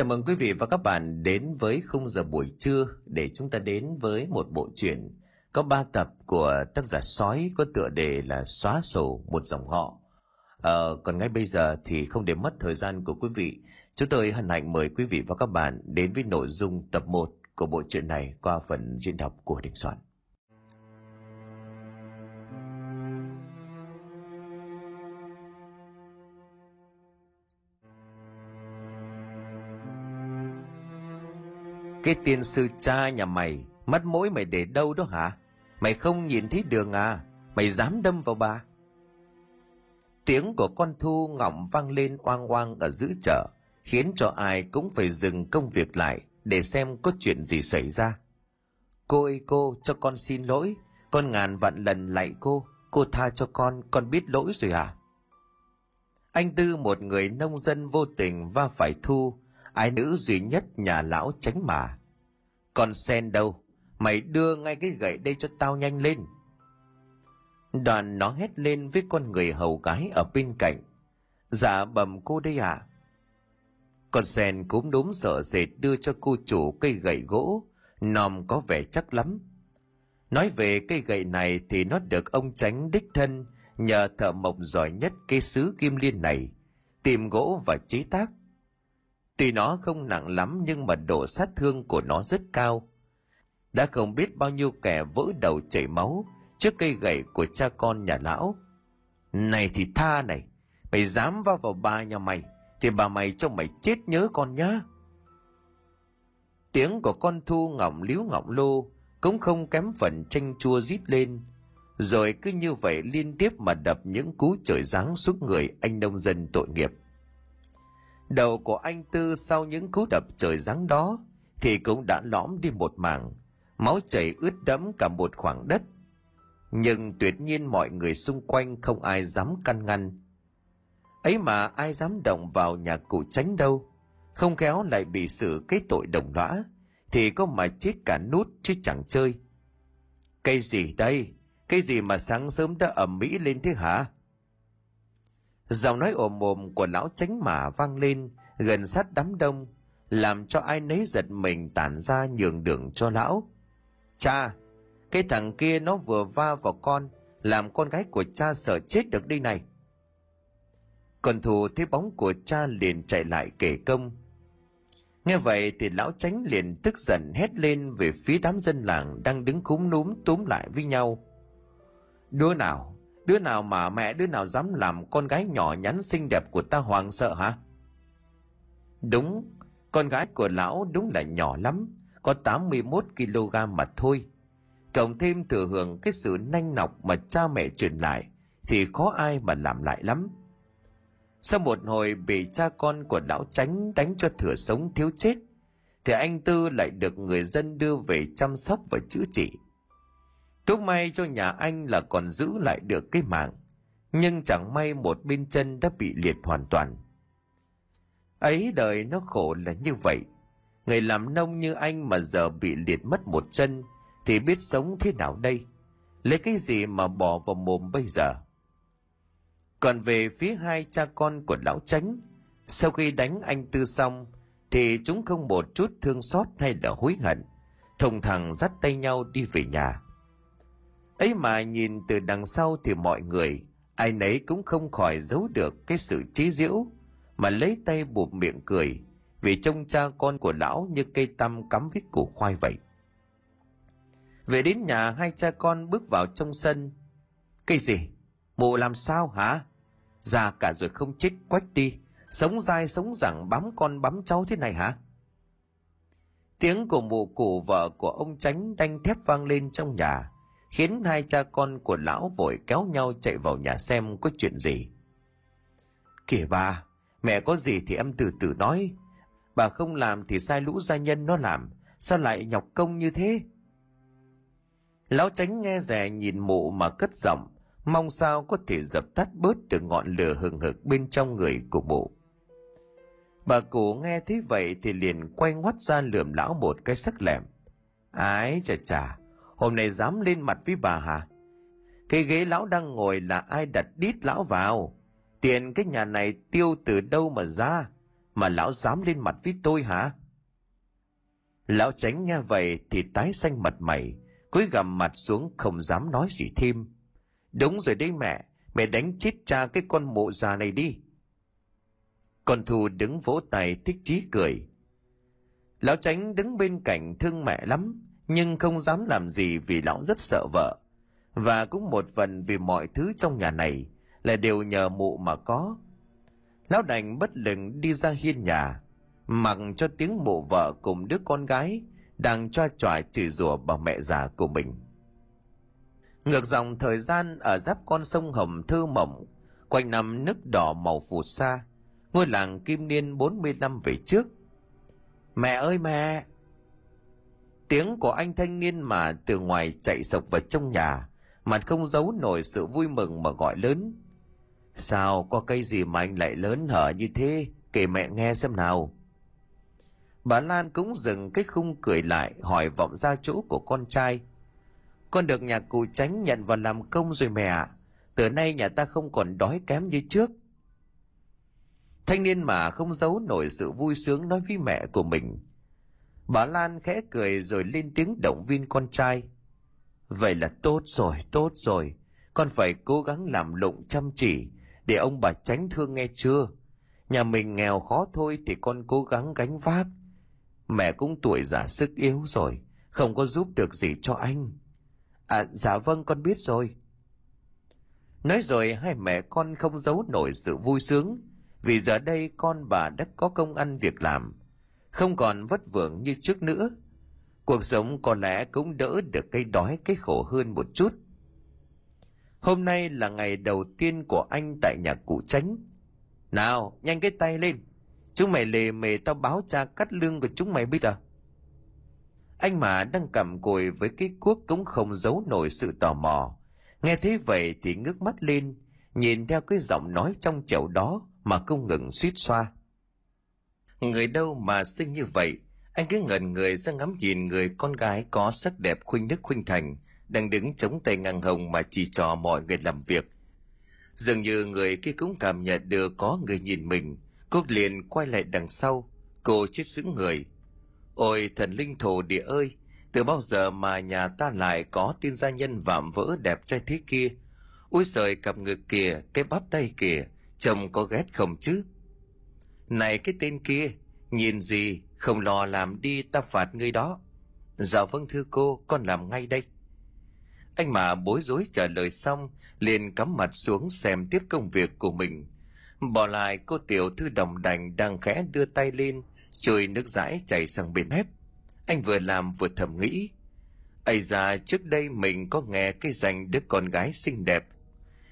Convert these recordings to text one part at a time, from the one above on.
Chào mừng quý vị và các bạn đến với khung giờ buổi trưa để chúng ta đến với một bộ truyện có ba tập của tác giả sói có tựa đề là xóa sổ một dòng họ. Ờ, còn ngay bây giờ thì không để mất thời gian của quý vị, chúng tôi hân hạnh mời quý vị và các bạn đến với nội dung tập 1 của bộ truyện này qua phần diễn đọc của Đình Soạn. Cái tiên sư cha nhà mày, mắt mũi mày để đâu đó hả? Mày không nhìn thấy đường à? Mày dám đâm vào bà? Tiếng của con thu ngọng vang lên oang oang ở giữa chợ, khiến cho ai cũng phải dừng công việc lại để xem có chuyện gì xảy ra. Cô ơi cô, cho con xin lỗi, con ngàn vạn lần lạy cô, cô tha cho con, con biết lỗi rồi à? Anh Tư một người nông dân vô tình va phải Thu, ái nữ duy nhất nhà lão tránh mà. Con sen đâu? Mày đưa ngay cái gậy đây cho tao nhanh lên. Đoàn nó hét lên với con người hầu gái ở bên cạnh. Dạ bầm cô đây à? Con sen cũng đốm sợ dệt đưa cho cô chủ cây gậy gỗ, nòm có vẻ chắc lắm. Nói về cây gậy này thì nó được ông tránh đích thân nhờ thợ mộc giỏi nhất cây sứ kim liên này, tìm gỗ và chế tác. Tuy nó không nặng lắm nhưng mà độ sát thương của nó rất cao. Đã không biết bao nhiêu kẻ vỡ đầu chảy máu trước cây gậy của cha con nhà lão. Này thì tha này, mày dám vào vào bà nhà mày, thì bà mày cho mày chết nhớ con nhá. Tiếng của con thu ngọng líu ngọng lô cũng không kém phần chanh chua rít lên, rồi cứ như vậy liên tiếp mà đập những cú trời giáng xuống người anh nông dân tội nghiệp. Đầu của anh Tư sau những cú đập trời giáng đó thì cũng đã lõm đi một mảng, máu chảy ướt đẫm cả một khoảng đất. Nhưng tuyệt nhiên mọi người xung quanh không ai dám căn ngăn. Ấy mà ai dám động vào nhà cụ tránh đâu, không khéo lại bị xử cái tội đồng lõa, thì có mà chết cả nút chứ chẳng chơi. Cây gì đây? Cái gì mà sáng sớm đã ẩm mỹ lên thế hả? Giọng nói ồm ồm của lão tránh mả vang lên gần sát đám đông, làm cho ai nấy giật mình tản ra nhường đường cho lão. Cha, cái thằng kia nó vừa va vào con, làm con gái của cha sợ chết được đi này. Còn thù thấy bóng của cha liền chạy lại kể công. Nghe vậy thì lão tránh liền tức giận hét lên về phía đám dân làng đang đứng cúm núm túm lại với nhau. Đứa nào, đứa nào mà mẹ đứa nào dám làm con gái nhỏ nhắn xinh đẹp của ta hoàng sợ hả? Đúng, con gái của lão đúng là nhỏ lắm, có 81 kg mà thôi. Cộng thêm thừa hưởng cái sự nanh nọc mà cha mẹ truyền lại thì khó ai mà làm lại lắm. Sau một hồi bị cha con của lão tránh đánh cho thừa sống thiếu chết, thì anh Tư lại được người dân đưa về chăm sóc và chữa trị. Cũng may cho nhà anh là còn giữ lại được cái mạng, nhưng chẳng may một bên chân đã bị liệt hoàn toàn. Ấy đời nó khổ là như vậy. Người làm nông như anh mà giờ bị liệt mất một chân thì biết sống thế nào đây? Lấy cái gì mà bỏ vào mồm bây giờ? Còn về phía hai cha con của lão tránh, sau khi đánh anh Tư xong, thì chúng không một chút thương xót hay là hối hận, thùng thẳng dắt tay nhau đi về nhà ấy mà nhìn từ đằng sau thì mọi người, ai nấy cũng không khỏi giấu được cái sự chế giễu, mà lấy tay buộc miệng cười, vì trông cha con của lão như cây tăm cắm vít củ khoai vậy. Về đến nhà hai cha con bước vào trong sân. Cái gì? Mụ làm sao hả? Già cả rồi không chết quách đi. Sống dai sống rằng bám con bám cháu thế này hả? Tiếng của mụ cụ vợ của ông tránh đanh thép vang lên trong nhà, khiến hai cha con của lão vội kéo nhau chạy vào nhà xem có chuyện gì. Kìa bà, mẹ có gì thì em từ từ nói. Bà không làm thì sai lũ gia nhân nó làm, sao lại nhọc công như thế? Lão tránh nghe rè nhìn mụ mà cất giọng, mong sao có thể dập tắt bớt được ngọn lửa hừng hực bên trong người của mụ. Bà cụ nghe thấy vậy thì liền quay ngoắt ra lườm lão một cái sắc lẹm. Ái chà chà, hôm nay dám lên mặt với bà hả? Cái ghế lão đang ngồi là ai đặt đít lão vào? Tiền cái nhà này tiêu từ đâu mà ra? mà lão dám lên mặt với tôi hả lão tránh nghe vậy thì tái xanh mặt mày, cúi gằm mặt xuống không dám nói gì thêm đúng rồi đấy mẹ mẹ đánh chết cha cái con mụ già này đi con thu đứng vỗ tay thích chí cười lão tránh đứng bên cạnh thương mẹ lắm nhưng không dám làm gì vì lão rất sợ vợ. Và cũng một phần vì mọi thứ trong nhà này là đều nhờ mụ mà có. Lão đành bất lực đi ra hiên nhà, mặc cho tiếng mụ vợ cùng đứa con gái đang choa chọi chửi rủa bà mẹ già của mình. Ngược dòng thời gian ở giáp con sông hồng thơ mộng, quanh năm nước đỏ màu phù sa, ngôi làng kim niên 40 năm về trước. Mẹ ơi mẹ! Tiếng của anh thanh niên mà từ ngoài chạy sộc vào trong nhà, mặt không giấu nổi sự vui mừng mà gọi lớn. Sao có cây gì mà anh lại lớn hở như thế? Kể mẹ nghe xem nào. Bà lan cũng dừng cái khung cười lại, hỏi vọng ra chỗ của con trai. Con được nhà cụ tránh nhận vào làm công rồi mẹ ạ. Từ nay nhà ta không còn đói kém như trước. Thanh niên mà không giấu nổi sự vui sướng nói với mẹ của mình bà lan khẽ cười rồi lên tiếng động viên con trai. Vậy là tốt rồi tốt rồi. Con phải cố gắng làm lụng chăm chỉ để ông bà tránh thương nghe chưa? Nhà mình nghèo khó thôi thì con cố gắng gánh vác. Mẹ cũng tuổi già sức yếu rồi, không có giúp được gì cho anh. À dạ vâng con biết rồi. Nói rồi hai mẹ con không giấu nổi sự vui sướng, vì giờ đây con bà đã có công ăn việc làm không còn vất vưởng như trước nữa. Cuộc sống có lẽ cũng đỡ được cái đói, cái khổ hơn một chút. Hôm nay là ngày đầu tiên của anh tại nhà cụ tránh nào, nhanh cái tay lên. Chúng mày lề mề tao báo cha cắt lương của chúng mày bây giờ. Anh mà đang cầm cùi với cái cuốc cũng không giấu nổi sự tò mò. Nghe thế vậy thì ngước mắt lên, nhìn theo cái giọng nói trong chậu đó mà không ngừng suýt xoa người đâu mà xinh như vậy? Anh cứ ngẩn người ra ngắm nhìn người con gái có sắc đẹp khuynh đức khuynh thành, đang đứng chống tay ngang hồng mà chỉ trò mọi người làm việc. Dường như người kia cũng cảm nhận được có người nhìn mình. Cô liền quay lại đằng sau, cô chết sững người. Ôi thần linh thổ địa ơi, từ bao giờ mà nhà ta lại có tiên gia nhân vạm vỡ đẹp trai thế kia? Ôi sợi cặp ngực kìa, cái bắp tay kìa, chồng có ghét không chứ? Này cái tên kia, nhìn gì không lo làm đi ta phạt ngươi đó. Dạ vâng thưa cô, con làm ngay đây. Anh mà bối rối trả lời xong, liền cắm mặt xuống xem tiếp công việc của mình. Bỏ lại, cô tiểu thư đồng đành đang khẽ đưa tay lên trôi nước dãi chảy sang bên mép. Anh vừa làm vừa thầm nghĩ. Ấy ra trước đây mình có nghe cái danh đứa con gái xinh đẹp.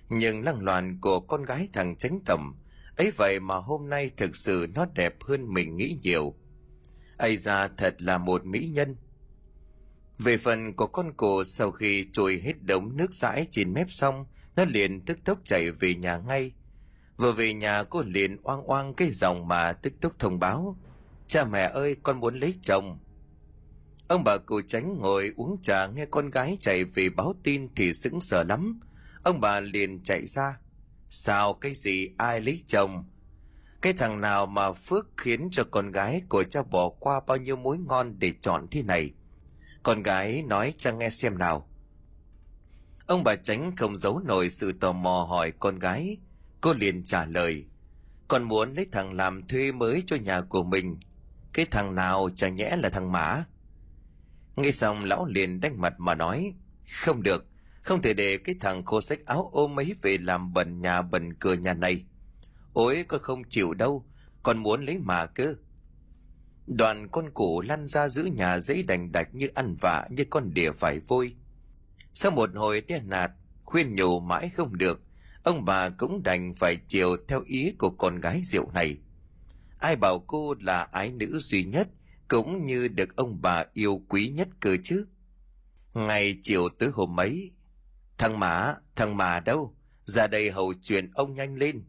Nhưng lăng loàn của con gái thằng tránh tầm ấy vậy mà hôm nay thực sự nó đẹp hơn mình nghĩ nhiều. Ây ra thật là một mỹ nhân. Về phần của con cổ, sau khi trôi hết đống nước dãi trên mép xong nó liền tức tốc chạy về nhà ngay. Vừa về nhà, cô liền oang oang cái dòng mà tức tốc thông báo. Cha mẹ ơi, con muốn lấy chồng. Ông bà cụ tránh ngồi uống trà, nghe con gái chạy về báo tin thì sững sờ lắm. Ông bà liền chạy ra sao cái gì ai lấy chồng? Cái thằng nào mà phước khiến cho con gái của cha bỏ qua bao nhiêu mối ngon để chọn thế này? Con gái nói cha nghe xem nào. Ông bà tránh không giấu nổi sự tò mò hỏi con gái. Cô liền trả lời. Con muốn lấy thằng làm thuê mới cho nhà của mình. Cái thằng nào chả nhẽ là thằng mã? Nghe xong lão liền đánh mặt mà nói. Không được không thể để cái thằng khô sách áo ôm ấy về làm bẩn nhà bẩn cửa nhà này. Ôi con không chịu đâu con muốn lấy mà cơ. Đoàn con củ lăn ra giữ nhà dãy đành đạch như ăn vạ, như con đỉa phải vôi. Sau một hồi đen nạt, khuyên nhủ mãi không được, ông bà cũng đành phải chiều theo ý của con gái rượu này. Ai bảo cô là ái nữ duy nhất, cũng như được ông bà yêu quý nhất cơ chứ? Ngày chiều tới hôm ấy thằng mã, thằng mà đâu? Ra đây hầu chuyện ông nhanh lên.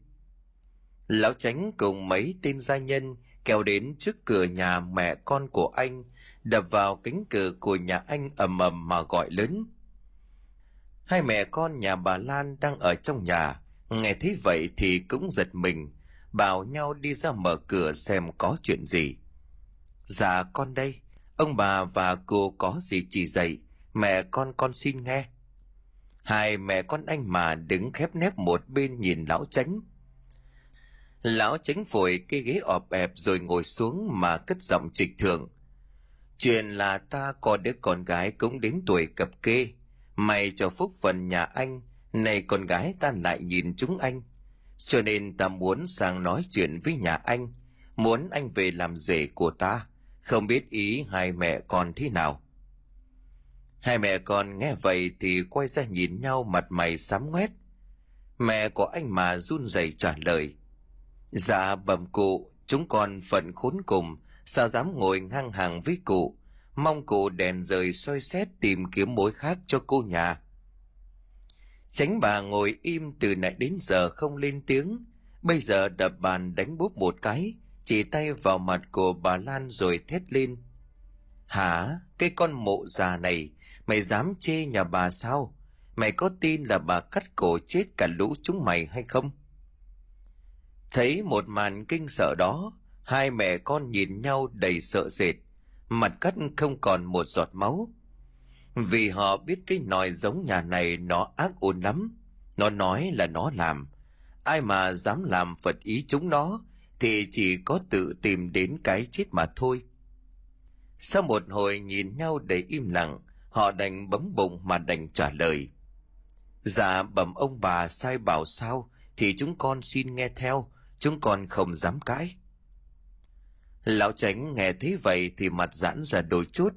Lão tránh cùng mấy tên gia nhân kéo đến trước cửa nhà mẹ con của anh, đập vào cánh cửa của nhà anh ầm ầm mà gọi lớn. Hai mẹ con nhà bà lan đang ở trong nhà. Nghe thấy vậy thì cũng giật mình, bảo nhau đi ra mở cửa xem có chuyện gì. Dạ con đây. Ông bà và cô có gì chỉ dạy? Mẹ con con xin nghe hai mẹ con anh mà đứng khép nép một bên nhìn lão tránh lão tránh phổi cái ghế ọp ẹp rồi ngồi xuống mà cất giọng trịch thượng. Chuyện là ta có đứa con gái cũng đến tuổi cập kê. Mày cho phúc phần nhà anh này con gái ta lại nhìn chúng anh. Cho nên ta muốn sang nói chuyện với nhà anh, muốn anh về làm rể của ta. Không biết ý hai mẹ con thế nào hai mẹ con nghe vậy thì quay ra nhìn nhau mặt mày sám ngoét. Mẹ của anh mà run rẩy trả lời. Dạ bẩm cụ, chúng con phận khốn cùng, sao dám ngồi ngang hàng với cụ? Mong cụ đèn rời soi xét tìm kiếm mối khác cho cô nhà. Tránh bà ngồi im từ nãy đến giờ không lên tiếng. Bây giờ đập bàn đánh búp một cái, chỉ tay vào mặt của bà lan rồi thét lên. Hả? Cái con mộ già này mày dám chê nhà bà sao? Mày có tin là bà cắt cổ chết cả lũ chúng mày hay không? Thấy một màn kinh sợ đó, hai mẹ con nhìn nhau đầy sợ sệt, mặt cắt không còn một giọt máu. Vì họ biết cái nòi giống nhà này nó ác ôn lắm, nó nói là nó làm. Ai mà dám làm phật ý chúng nó, thì chỉ có tự tìm đến cái chết mà thôi. Sau một hồi nhìn nhau đầy im lặng họ đành bấm bụng mà đành trả lời. Dạ bẩm ông bà sai bảo sao? Thì chúng con xin nghe theo, chúng con không dám cãi. Lão tránh nghe thấy vậy thì mặt giãn ra đôi chút.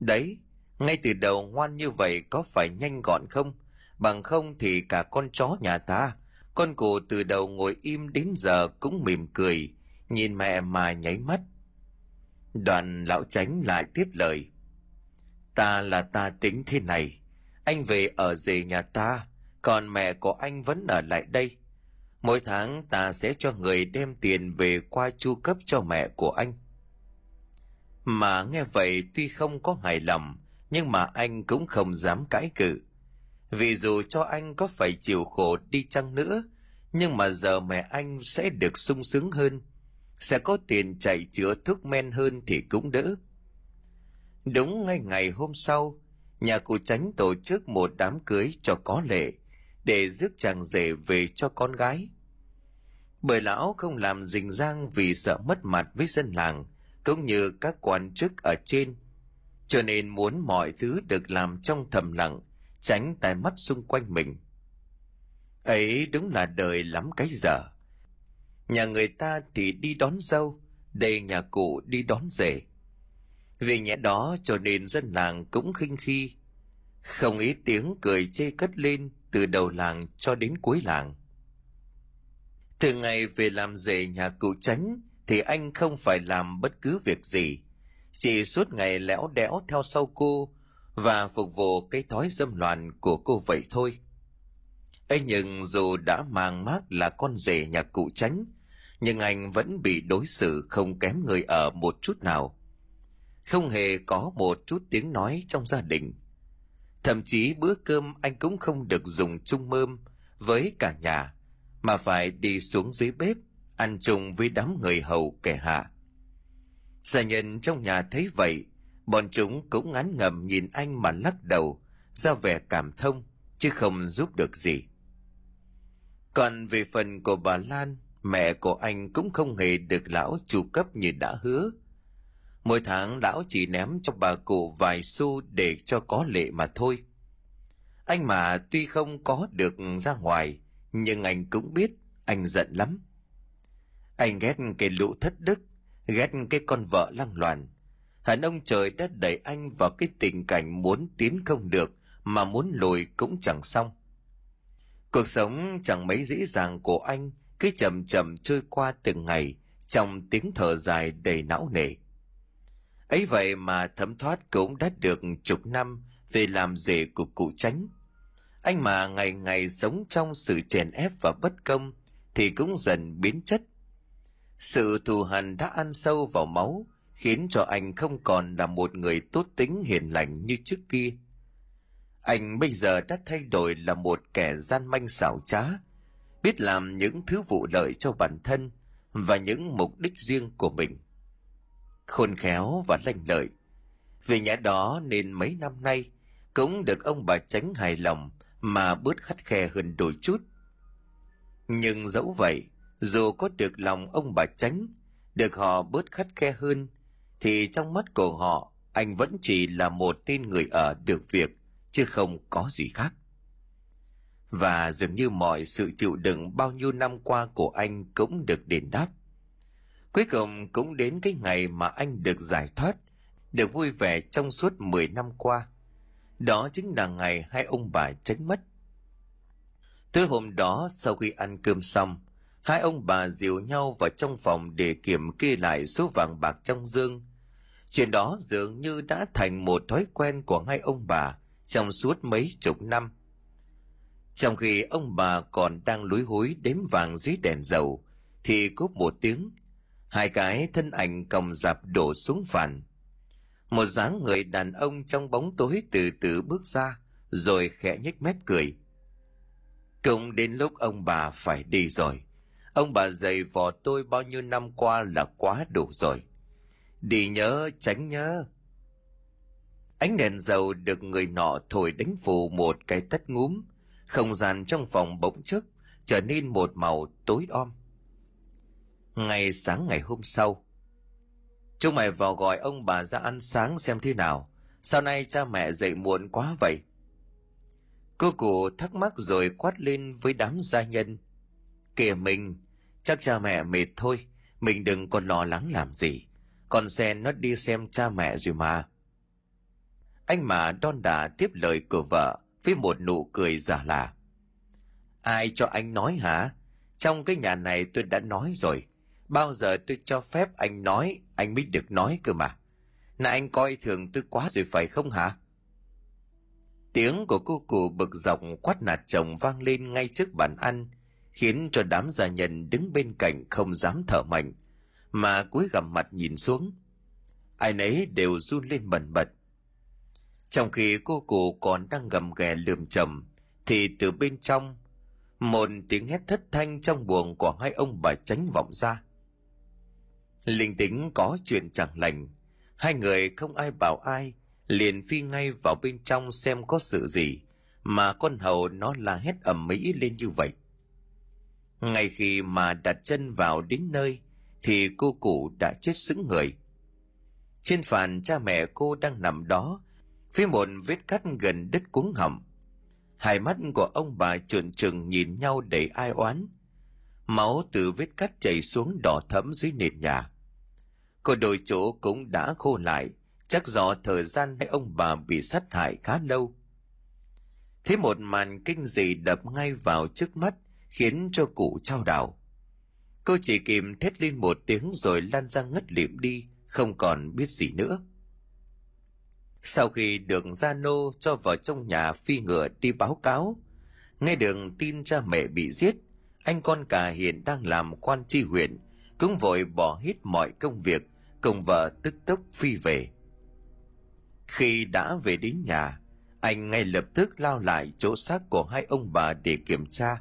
Đấy, ngay từ đầu ngoan như vậy có phải nhanh gọn không? Bằng không thì cả con chó nhà ta, con cụ từ đầu ngồi im đến giờ cũng mỉm cười, nhìn mẹ mà nháy mắt. Đoàn lão tránh lại tiếp lời ta là ta tính thế này. Anh về ở rể nhà ta, còn mẹ của anh vẫn ở lại đây. Mỗi tháng ta sẽ cho người đem tiền về qua chu cấp cho mẹ của anh. Mà nghe vậy tuy không có hài lòng, nhưng mà anh cũng không dám cãi cự. Vì dù cho anh có phải chịu khổ đi chăng nữa, nhưng mà giờ mẹ anh sẽ được sung sướng hơn. Sẽ có tiền chạy chữa thuốc men hơn thì cũng đỡ đúng ngay ngày hôm sau, nhà cụ tránh tổ chức một đám cưới cho có lệ để rước chàng rể về cho con gái. Bởi lão không làm rình rang vì sợ mất mặt với dân làng cũng như các quan chức ở trên, cho nên muốn mọi thứ được làm trong thầm lặng, tránh tai mắt xung quanh mình. Ấy đúng là đời lắm cái dở. Nhà người ta thì đi đón dâu đây nhà cụ đi đón rể vì nhẽ đó cho nên dân làng cũng khinh khi. Không ít tiếng cười chê cất lên từ đầu làng cho đến cuối làng. Từ ngày về làm rể nhà cụ tránh thì anh không phải làm bất cứ việc gì, chỉ suốt ngày lẽo đẽo theo sau cô và phục vụ cái thói dâm loạn của cô vậy thôi. Ấy nhưng dù đã mang mác là con rể nhà cụ tránh nhưng anh vẫn bị đối xử không kém người ở một chút nào không hề có một chút tiếng nói trong gia đình. Thậm chí bữa cơm anh cũng không được dùng chung mơm với cả nhà, mà phải đi xuống dưới bếp, ăn chung với đám người hầu kẻ hạ. Gia nhân trong nhà thấy vậy, bọn chúng cũng ngán ngầm nhìn anh mà lắc đầu, ra vẻ cảm thông, chứ không giúp được gì. Còn về phần của bà lan, mẹ của anh cũng không hề được lão chu cấp như đã hứa mỗi tháng lão chỉ ném cho bà cụ vài xu để cho có lệ mà thôi. Anh mà tuy không có được ra ngoài, nhưng anh cũng biết anh giận lắm. Anh ghét cái lũ thất đức, ghét cái con vợ lăng loàn. Hẳn ông trời đã đẩy anh vào cái tình cảnh muốn tiến không được mà muốn lùi cũng chẳng xong. Cuộc sống chẳng mấy dễ dàng của anh, cứ chậm chậm trôi qua từng ngày trong tiếng thở dài đầy não nề ấy vậy mà thấm thoát cũng đã được chục năm về làm rể của cụ tránh anh mà ngày ngày sống trong sự chèn ép và bất công thì cũng dần biến chất. Sự thù hằn đã ăn sâu vào máu, khiến cho anh không còn là một người tốt tính hiền lành như trước kia. Anh bây giờ đã thay đổi là một kẻ gian manh xảo trá, biết làm những thứ vụ lợi cho bản thân và những mục đích riêng của mình khôn khéo và lanh lợi. Vì nhã đó nên mấy năm nay, cũng được ông bà tránh hài lòng mà bớt khắt khe hơn đôi chút. Nhưng dẫu vậy, dù có được lòng ông bà tránh, được họ bớt khắt khe hơn, thì trong mắt của họ, anh vẫn chỉ là một tên người ở được việc, chứ không có gì khác. Và dường như mọi sự chịu đựng bao nhiêu năm qua của anh cũng được đền đáp cuối cùng cũng đến cái ngày mà anh được giải thoát, được vui vẻ trong suốt 10 năm qua. Đó chính là ngày hai ông bà tránh mất. Thứ hôm đó, sau khi ăn cơm xong, hai ông bà dìu nhau vào trong phòng để kiểm kê lại số vàng bạc trong dương. Chuyện đó dường như đã thành một thói quen của hai ông bà trong suốt mấy chục năm. Trong khi ông bà còn đang lúi húi đếm vàng dưới đèn dầu, thì cúp một tiếng hai cái thân ảnh còng dạp đổ xuống phản một dáng người đàn ông trong bóng tối từ từ bước ra, rồi khẽ nhếch mép cười. Cũng đến lúc ông bà phải đi rồi. Ông bà dày vò tôi bao nhiêu năm qua là quá đủ rồi. Đi nhớ, tránh nhớ. Ánh đèn dầu được người nọ thổi đánh phù một cái tắt ngúm, không gian trong phòng bỗng chốc trở nên một màu tối om ngày sáng ngày hôm sau. Chúng mày vào gọi ông bà ra ăn sáng xem thế nào. Sau nay cha mẹ dậy muộn quá vậy? Cô cụ thắc mắc rồi quát lên với đám gia nhân. Kìa mình, chắc cha mẹ mệt thôi. Mình đừng còn lo lắng làm gì. Con xe nó đi xem cha mẹ rồi mà. Anh mà đon đà tiếp lời của vợ với một nụ cười giả lạ. Ai cho anh nói hả? Trong cái nhà này tôi đã nói rồi bao giờ tôi cho phép anh nói, anh mới được nói cơ mà. Là anh coi thường tôi quá rồi phải không hả? Tiếng của cô cụ bực dọc quát nạt chồng vang lên ngay trước bàn ăn, khiến cho đám gia nhân đứng bên cạnh không dám thở mạnh, mà cúi gằm mặt nhìn xuống. Ai nấy đều run lên bần bật. Trong khi cô cụ còn đang gầm ghè lườm chầm thì từ bên trong, một tiếng hét thất thanh trong buồng của hai ông bà tránh vọng ra linh tính có chuyện chẳng lành. Hai người không ai bảo ai, liền phi ngay vào bên trong xem có sự gì, mà con hầu nó la hét ầm mỹ lên như vậy. Ngay khi mà đặt chân vào đến nơi, thì cô cụ đã chết sững người. Trên phàn cha mẹ cô đang nằm đó, phía một vết cắt gần đứt cuống họng. Hai mắt của ông bà trợn trừng nhìn nhau đầy ai oán. Máu từ vết cắt chảy xuống đỏ thẫm dưới nền nhà. Cô đôi chỗ cũng đã khô lại. Chắc do thời gian hay ông bà bị sát hại khá lâu. Thế một màn kinh dị đập ngay vào trước mắt, khiến cho cụ trao đảo. Cô chỉ kìm thét lên một tiếng rồi lan ra ngất lịm đi, không còn biết gì nữa. Sau khi được gia nô cho vào trong nhà phi ngựa đi báo cáo, nghe được tin cha mẹ bị giết, anh con cả hiện đang làm quan tri huyện, cũng vội bỏ hết mọi công việc cùng vợ tức tốc phi về. Khi đã về đến nhà, anh ngay lập tức lao lại chỗ xác của hai ông bà để kiểm tra,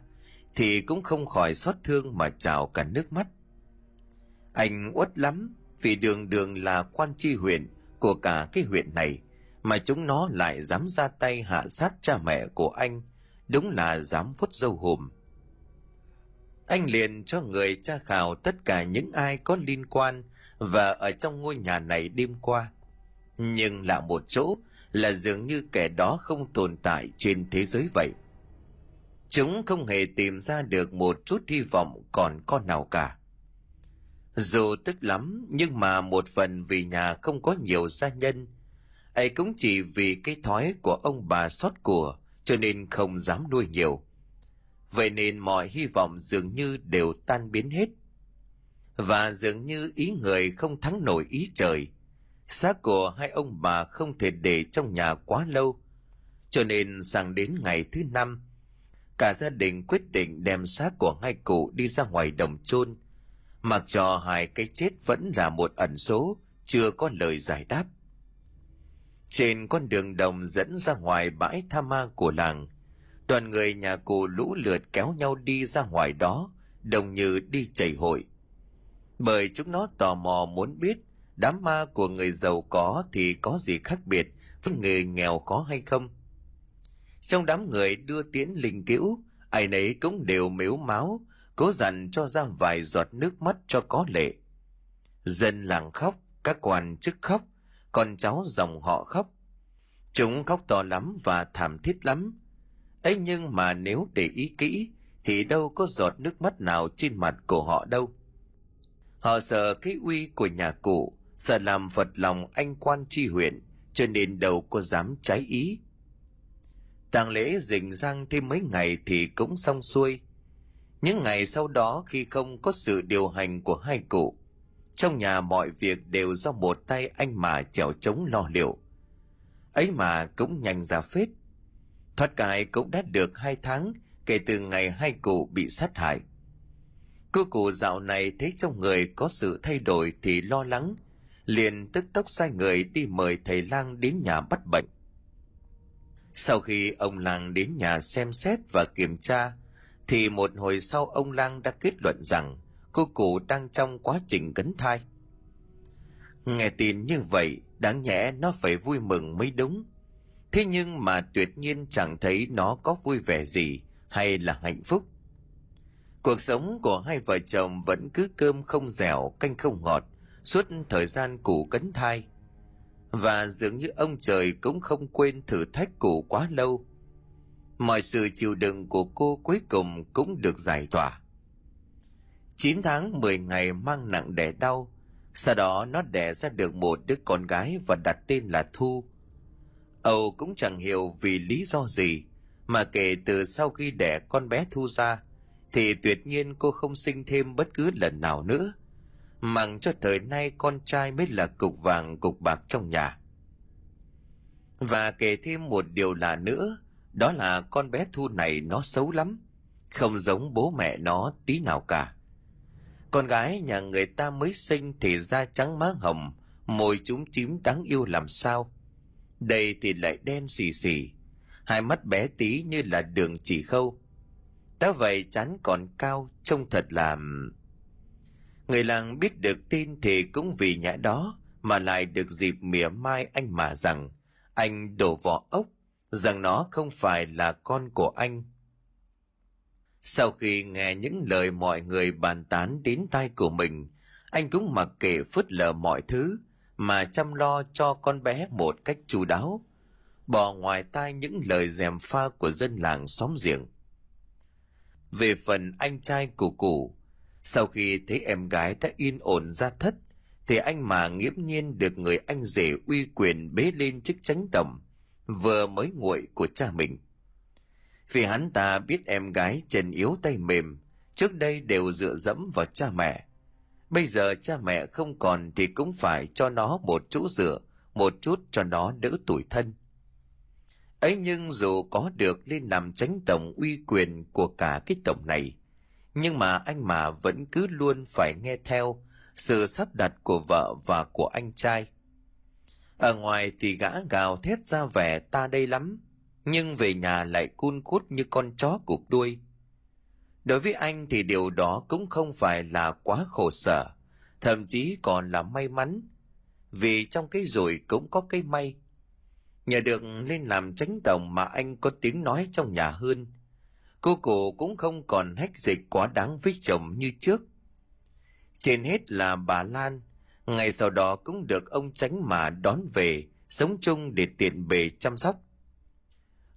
thì cũng không khỏi xót thương mà trào cả nước mắt. Anh uất lắm vì đường đường là quan tri huyện của cả cái huyện này, mà chúng nó lại dám ra tay hạ sát cha mẹ của anh, đúng là dám phút dâu hùm. Anh liền cho người tra khảo tất cả những ai có liên quan và ở trong ngôi nhà này đêm qua. Nhưng lạ một chỗ là dường như kẻ đó không tồn tại trên thế giới vậy. Chúng không hề tìm ra được một chút hy vọng còn con nào cả. Dù tức lắm, nhưng mà một phần vì nhà không có nhiều gia nhân, ấy cũng chỉ vì cái thói của ông bà xót của, cho nên không dám nuôi nhiều. Vậy nên mọi hy vọng dường như đều tan biến hết và dường như ý người không thắng nổi ý trời. Xác của hai ông bà không thể để trong nhà quá lâu. Cho nên sang đến ngày thứ năm, cả gia đình quyết định đem xác của hai cụ đi ra ngoài đồng chôn. Mặc cho hai cái chết vẫn là một ẩn số, chưa có lời giải đáp. Trên con đường đồng dẫn ra ngoài bãi tha ma của làng, đoàn người nhà cụ lũ lượt kéo nhau đi ra ngoài đó, đồng như đi chảy hội bởi chúng nó tò mò muốn biết đám ma của người giàu có thì có gì khác biệt với người nghèo khó hay không. Trong đám người đưa tiễn linh cữu, ai nấy cũng đều mếu máu, cố dặn cho ra vài giọt nước mắt cho có lệ. Dân làng khóc, các quan chức khóc, con cháu dòng họ khóc. Chúng khóc to lắm và thảm thiết lắm. Ấy nhưng mà nếu để ý kỹ thì đâu có giọt nước mắt nào trên mặt của họ đâu họ sợ cái uy của nhà cụ, sợ làm phật lòng anh quan tri huyện, cho nên đâu có dám trái ý. Tang lễ rình rang thêm mấy ngày thì cũng xong xuôi. Những ngày sau đó khi không có sự điều hành của hai cụ, trong nhà mọi việc đều do một tay anh mà chèo chống lo liệu. Ấy mà cũng nhanh ra phết. Thoát cải cũng đã được hai tháng kể từ ngày hai cụ bị sát hại cô cụ dạo này thấy trong người có sự thay đổi thì lo lắng, liền tức tốc sai người đi mời thầy lang đến nhà bắt bệnh. Sau khi ông lang đến nhà xem xét và kiểm tra, thì một hồi sau ông lang đã kết luận rằng cô cụ đang trong quá trình cấn thai. Nghe tin như vậy, đáng nhẽ nó phải vui mừng mới đúng. Thế nhưng mà tuyệt nhiên chẳng thấy nó có vui vẻ gì hay là hạnh phúc cuộc sống của hai vợ chồng vẫn cứ cơm không dẻo, canh không ngọt, suốt thời gian cụ cấn thai. Và dường như ông trời cũng không quên thử thách cụ quá lâu. Mọi sự chịu đựng của cô cuối cùng cũng được giải tỏa. 9 tháng 10 ngày mang nặng đẻ đau, sau đó nó đẻ ra được một đứa con gái và đặt tên là thu. Âu cũng chẳng hiểu vì lý do gì mà kể từ sau khi đẻ con bé thu ra thì tuyệt nhiên cô không sinh thêm bất cứ lần nào nữa mặng cho thời nay con trai mới là cục vàng cục bạc trong nhà. Và kể thêm một điều lạ nữa, đó là con bé thu này nó xấu lắm, không giống bố mẹ nó tí nào cả. Con gái nhà người ta mới sinh thì da trắng má hồng, môi chúng chím đáng yêu làm sao? Đây thì lại đen xì xì, hai mắt bé tí như là đường chỉ khâu đã vậy chán còn cao, trông thật là người làng biết được tin thì cũng vì nhã đó mà lại được dịp mỉa mai anh mà rằng, anh đổ vỏ ốc, rằng nó không phải là con của anh. Sau khi nghe những lời mọi người bàn tán đến tai của mình, anh cũng mặc kệ phớt lờ mọi thứ mà chăm lo cho con bé một cách chu đáo, bỏ ngoài tai những lời dèm pha của dân làng xóm giềng về phần anh trai của cụ. Sau khi thấy em gái đã yên ổn ra thất, thì anh mà nghiễm nhiên được người anh rể uy quyền bế lên chức chánh tổng vừa mới nguội của cha mình. Vì hắn ta biết em gái chân yếu tay mềm, trước đây đều dựa dẫm vào cha mẹ. Bây giờ cha mẹ không còn thì cũng phải cho nó một chỗ dựa, một chút cho nó đỡ tuổi thân ấy nhưng dù có được lên làm tránh tổng uy quyền của cả cái tổng này, nhưng mà anh mà vẫn cứ luôn phải nghe theo sự sắp đặt của vợ và của anh trai. Ở ngoài thì gã gào thét ra vẻ ta đây lắm, nhưng về nhà lại cun cút như con chó cụp đuôi. Đối với anh thì điều đó cũng không phải là quá khổ sở, thậm chí còn là may mắn, vì trong cái rủi cũng có cái may nhờ được lên làm tránh tổng mà anh có tiếng nói trong nhà hơn. Cô cụ cũng không còn hách dịch quá đáng với chồng như trước. Trên hết là bà lan. Ngày sau đó cũng được ông tránh mà đón về, sống chung để tiện bề chăm sóc.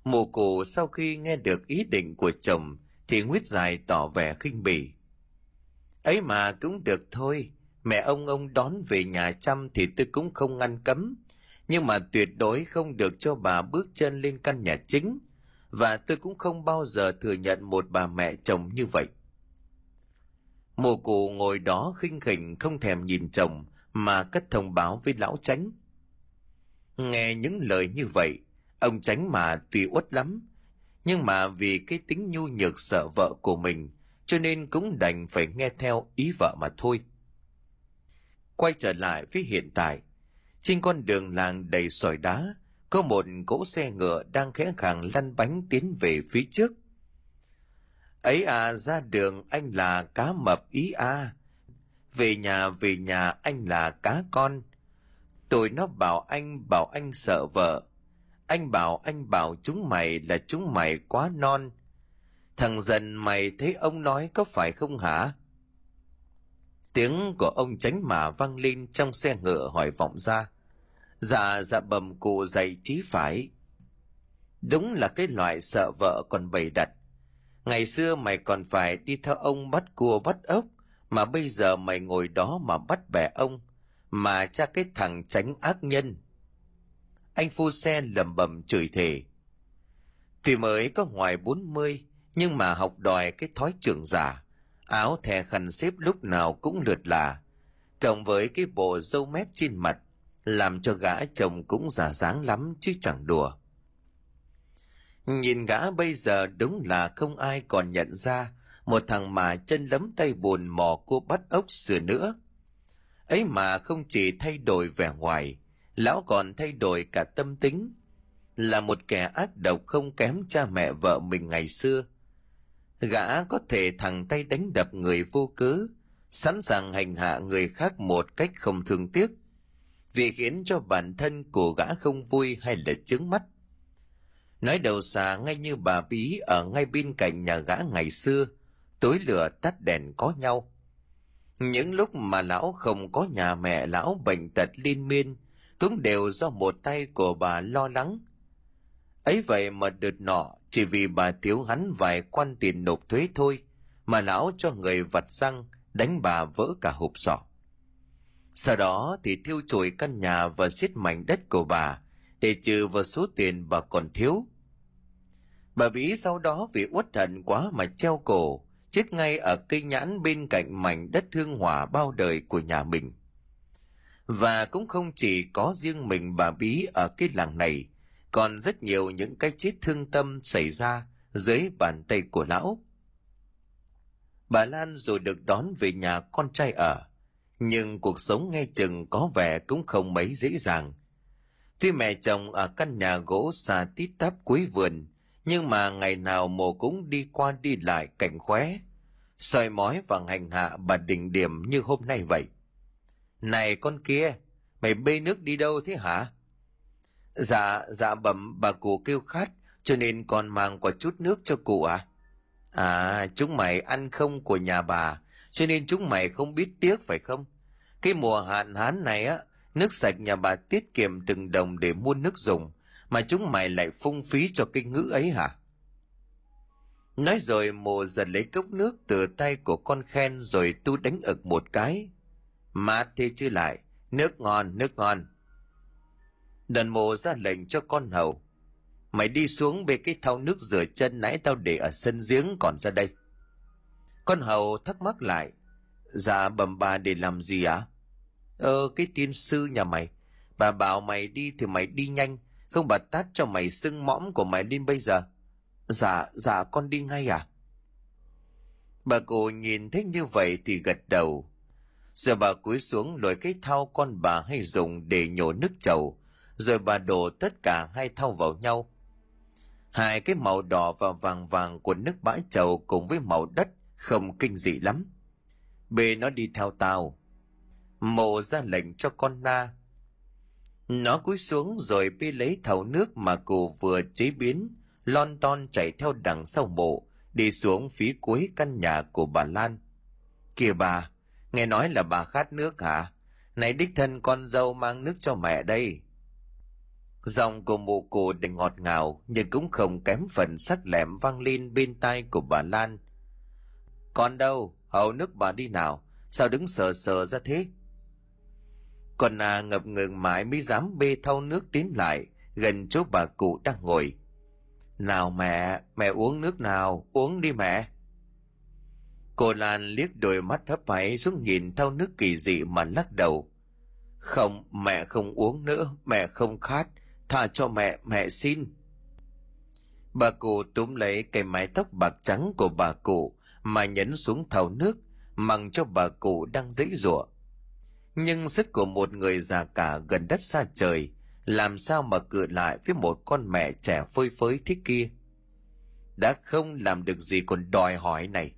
Mù cụ sau khi nghe được ý định của chồng thì nguyết dài tỏ vẻ khinh bỉ. Ấy mà cũng được thôi, mẹ ông ông đón về nhà chăm thì tôi cũng không ngăn cấm nhưng mà tuyệt đối không được cho bà bước chân lên căn nhà chính. Và tôi cũng không bao giờ thừa nhận một bà mẹ chồng như vậy. Mồ cụ ngồi đó khinh khỉnh, không thèm nhìn chồng, mà cất thông báo với lão tránh nghe những lời như vậy, ông tránh mà tuy uất lắm, nhưng mà vì cái tính nhu nhược sợ vợ của mình, cho nên cũng đành phải nghe theo ý vợ mà thôi. Quay trở lại với hiện tại trên con đường làng đầy sỏi đá, có một cỗ xe ngựa đang khẽ khàng lăn bánh tiến về phía trước. Ấy à ra đường anh là cá mập ý à về nhà về nhà anh là cá con. Tụi nó bảo anh bảo anh sợ vợ. Anh bảo anh bảo chúng mày là chúng mày quá non. Thằng dần mày thấy ông nói có phải không hả? Tiếng của ông tránh mà vang lên trong xe ngựa hỏi vọng ra. Dạ dạ bầm cụ dạy chí phải đúng là cái loại sợ vợ còn bày đặt. Ngày xưa mày còn phải đi theo ông bắt cua bắt ốc, mà bây giờ mày ngồi đó mà bắt bẻ ông, mà cha cái thằng tránh ác nhân. Anh phu xe lầm bầm chửi thề. Tuy mới có ngoài bốn mươi, nhưng mà học đòi cái thói trưởng giả áo thè khăn xếp lúc nào cũng lượt là, cộng với cái bộ râu mép trên mặt, làm cho gã chồng cũng giả dáng lắm chứ chẳng đùa. Nhìn gã bây giờ đúng là không ai còn nhận ra một thằng mà chân lấm tay bùn mò cua bắt ốc sửa nữa. Ấy mà không chỉ thay đổi vẻ ngoài, lão còn thay đổi cả tâm tính. Là một kẻ ác độc không kém cha mẹ vợ mình ngày xưa gã có thể thẳng tay đánh đập người vô cớ, sẵn sàng hành hạ người khác một cách không thương tiếc, vì khiến cho bản thân của gã không vui hay là chướng mắt. Nói đầu xa ngay như bà bí ở ngay bên cạnh nhà gã ngày xưa, tối lửa tắt đèn có nhau. Những lúc mà lão không có nhà mẹ, lão bệnh tật liên miên, cũng đều do một tay của bà lo lắng. Ấy vậy mà đợt nọ chỉ vì bà thiếu hắn vài quan tiền nộp thuế thôi mà lão cho người vặt xăng đánh bà vỡ cả hộp sọ. Sau đó thì thiêu chùi căn nhà và xiết mảnh đất của bà, để trừ vào số tiền bà còn thiếu. Bà bí sau đó vì uất hận quá mà treo cổ, chết ngay ở cây nhãn bên cạnh mảnh đất hương hỏa bao đời của nhà mình. Và cũng không chỉ có riêng mình bà bí ở cái làng này còn rất nhiều những cái chết thương tâm xảy ra dưới bàn tay của lão. Bà lan rồi được đón về nhà con trai ở, nhưng cuộc sống nghe chừng có vẻ cũng không mấy dễ dàng. Tuy mẹ chồng ở căn nhà gỗ xa tít tắp cuối vườn, nhưng mà ngày nào mồ cũng đi qua đi lại cảnh khóe, soi mói và hành hạ bà đỉnh điểm như hôm nay vậy. Này con kia, mày bê nước đi đâu thế hả? Dạ dạ bẩm bà cụ kêu khát, cho nên con mang quả chút nước cho cụ à à chúng mày ăn không của nhà bà, cho nên chúng mày không biết tiếc phải không? Cái mùa hạn hán này á, nước sạch nhà bà tiết kiệm từng đồng để mua nước dùng, mà chúng mày lại phung phí cho cái ngữ ấy hả? Nói rồi mồ giật lấy cốc nước từ tay của con khen rồi tu đánh ực một cái. Mát thế chứ lại, nước ngon nước ngon đàn mồ ra lệnh cho con hầu. Mày đi xuống bê cái thau nước rửa chân nãy tao để ở sân giếng còn ra đây. Con hầu thắc mắc lại dạ bẩm bà để làm gì ạ? À? ờ cái tiên sư nhà mày. Bà bảo mày đi thì mày đi nhanh, không bà tát cho mày sưng mõm của mày lên bây giờ. Dạ dạ con đi ngay à bà cụ nhìn thấy như vậy thì gật đầu. Giờ bà cúi xuống lôi cái thau con bà hay dùng để nhổ nước chầu rồi bà đổ tất cả hai thau vào nhau. Hai cái màu đỏ và vàng vàng của nước bãi trầu cùng với màu đất không kinh dị lắm. Bê nó đi theo tao. Mộ ra lệnh cho con na. Nó cúi xuống rồi bê lấy thau nước mà cụ vừa chế biến, lon ton chạy theo đằng sau mộ, đi xuống phía cuối căn nhà của bà lan. Kìa bà, nghe nói là bà khát nước hả? Này đích thân con dâu mang nước cho mẹ đây. Giọng của mụ cụ định ngọt ngào nhưng cũng không kém phần sắc lẹm vang lên bên tai của bà Lan. Con đâu? Hầu nước bà đi nào? Sao đứng sờ sờ ra thế? Con à ngập ngừng mãi mới dám bê thau nước tiến lại gần chỗ bà cụ đang ngồi. Nào mẹ, mẹ uống nước nào, uống đi mẹ. Cô Lan liếc đôi mắt hấp háy xuống nhìn thau nước kỳ dị mà lắc đầu. Không, mẹ không uống nữa, mẹ không khát, thả cho mẹ mẹ xin. Bà cụ túm lấy cây mái tóc bạc trắng của bà cụ mà nhấn xuống thau nước mang cho bà cụ đang dãy rủa. nhưng sức của một người già cả gần đất xa trời, làm sao mà cự lại với một con mẹ trẻ phơi phới thế kia? Đã không làm được gì còn đòi hỏi này.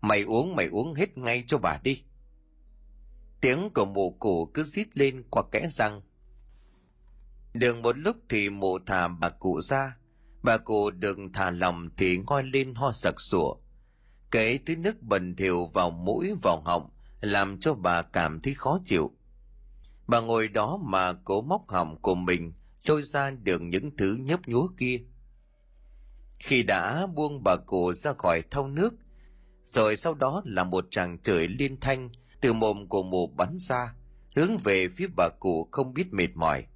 Mày uống mày uống hết ngay cho bà đi. Tiếng của mụ cụ cứ rít lên qua kẽ răng đường một lúc thì mụ thả bà cụ ra. Bà cụ đừng thả lòng thì ngoi lên ho sặc sủa kể thứ nước bẩn thỉu vào mũi, vào họng, làm cho bà cảm thấy khó chịu. Bà ngồi đó mà cố móc họng của mình, lôi ra được những thứ nhấp nhúa kia. Khi đã buông bà cụ ra khỏi thau nước, rồi sau đó là một tràng trời liên thanh từ mồm của mụ bắn ra, hướng về phía bà cụ không biết mệt mỏi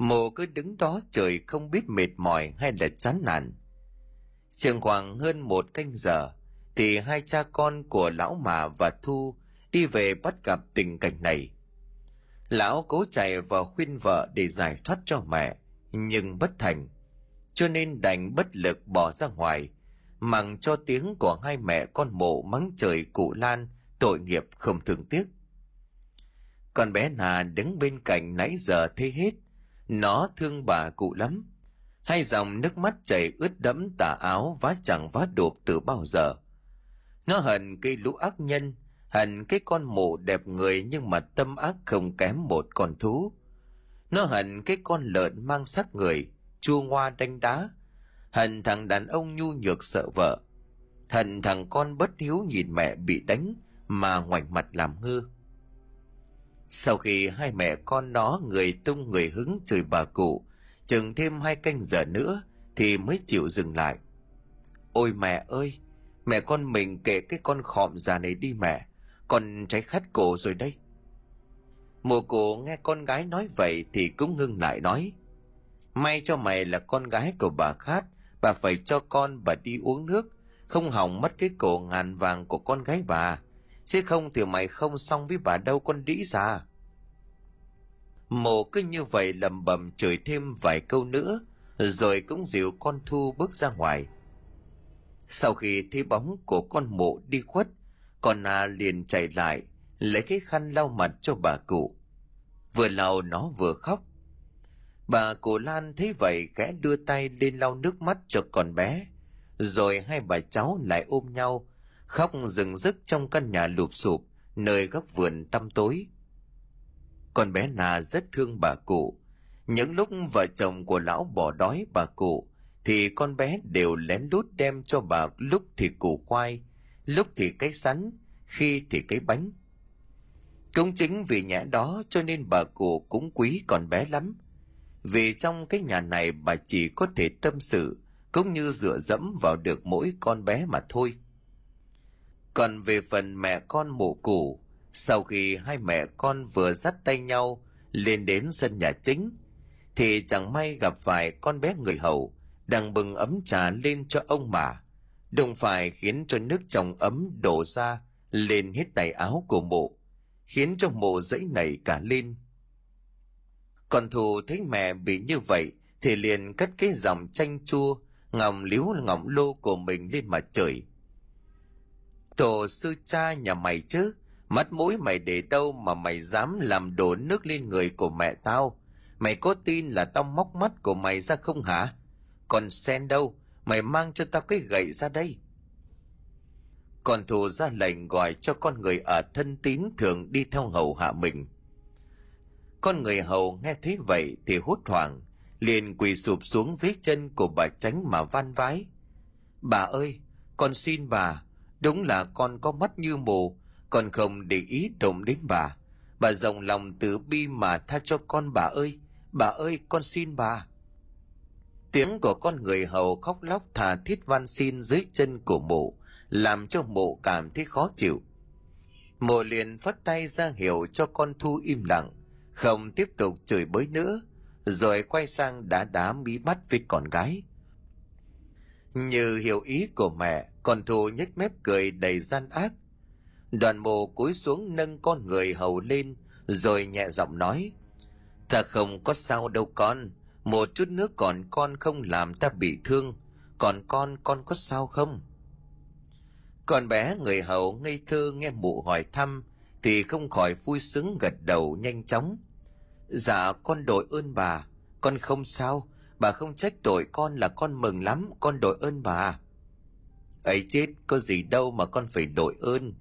mụ cứ đứng đó trời không biết mệt mỏi hay là chán nản. Chừng khoảng hơn một canh giờ, thì hai cha con của lão mà và thu đi về bắt gặp tình cảnh này. Lão cố chạy vào khuyên vợ để giải thoát cho mẹ, nhưng bất thành. Cho nên đành bất lực bỏ ra ngoài mặng cho tiếng của hai mẹ con mộ mắng trời cụ lan tội nghiệp không thương tiếc. Con bé nà đứng bên cạnh nãy giờ thấy hết nó thương bà cụ lắm. Hai dòng nước mắt chảy ướt đẫm tà áo vá chẳng vá đụp từ bao giờ. Nó hận cây lũ ác nhân, hận cái con mụ đẹp người nhưng mà tâm ác không kém một con thú. Nó hận cái con lợn mang sắc người, chua ngoa đánh đá, hận thằng đàn ông nhu nhược sợ vợ. Hận thằng con bất hiếu nhìn mẹ bị đánh mà ngoảnh mặt làm ngơ sau khi hai mẹ con nó, người tung người hứng chửi bà cụ, chừng thêm hai canh giờ nữa thì mới chịu dừng lại. Ôi mẹ ơi, mẹ con mình kệ cái con khọm già này đi mẹ, con cháy khát cổ rồi đây. Mùa cụ nghe con gái nói vậy thì cũng ngưng lại nói, may cho mày là con gái của bà khát, bà phải cho con bà đi uống nước, không hỏng mất cái cổ ngàn vàng của con gái bà chứ không thì mày không xong với bà đâu con đĩ già. Mộ cứ như vậy lầm bầm chửi thêm vài câu nữa, rồi cũng dìu con thu bước ra ngoài. Sau khi thấy bóng của con mộ đi khuất, con na liền chạy lại, lấy cái khăn lau mặt cho bà cụ. Vừa lau nó vừa khóc. Bà cụ lan thấy vậy khẽ đưa tay lên lau nước mắt cho con bé, rồi hai bà cháu lại ôm nhau khóc rừng rức trong căn nhà lụp sụp, nơi góc vườn tăm tối. Con bé nà rất thương bà cụ. Những lúc vợ chồng của lão bỏ đói bà cụ, thì con bé đều lén lút đem cho bà lúc thì củ khoai, lúc thì cái sắn, khi thì cái bánh. Cũng chính vì nhã đó cho nên bà cụ cũng quý con bé lắm. Vì trong cái nhà này bà chỉ có thể tâm sự, cũng như dựa dẫm vào được mỗi con bé mà thôi còn về phần mẹ con mụ củ, sau khi hai mẹ con vừa dắt tay nhau lên đến sân nhà chính, thì chẳng may gặp phải con bé người hầu đang bưng ấm trà lên cho ông mà. Đồng phải khiến cho nước trong ấm đổ ra lên hết tay áo của mộ khiến cho mộ dãy nảy cả lên. Còn thù thấy mẹ bị như vậy thì liền cất cái dòng chanh chua, ngọng liếu ngọng lô của mình lên mà chửi tổ sư cha nhà mày chứ? Mắt mũi mày để đâu mà mày dám làm đổ nước lên người của mẹ tao? Mày có tin là tao móc mắt của mày ra không hả? Còn sen đâu, mày mang cho tao cái gậy ra đây. Còn thù ra lệnh gọi cho con người ở thân tín thường đi theo hầu hạ mình. Con người hầu nghe thấy vậy thì hốt hoảng, liền quỳ sụp xuống dưới chân của bà tránh mà van vái. Bà ơi, con xin bà đúng là con có mắt như mù con không để ý động đến bà. Bà rộng lòng từ bi mà tha cho con bà ơi. Bà ơi, con xin bà. Tiếng của con người hầu khóc lóc thà thiết van xin dưới chân của mụ, làm cho mụ cảm thấy khó chịu. Mụ liền phất tay ra hiệu cho con thu im lặng, không tiếp tục chửi bới nữa, rồi quay sang đá đá mí bắt với con gái. Như hiểu ý của mẹ con thù nhếch mép cười đầy gian ác. Đoàn mồ cúi xuống nâng con người hầu lên rồi nhẹ giọng nói ta không có sao đâu con một chút nước còn con không làm ta bị thương còn con con có sao không? Con bé người hầu ngây thơ nghe mụ hỏi thăm thì không khỏi vui sướng gật đầu nhanh chóng. Dạ con đội ơn bà, con không sao, bà không trách tội con là con mừng lắm, con đội ơn bà ấy chết, có gì đâu mà con phải đội ơn.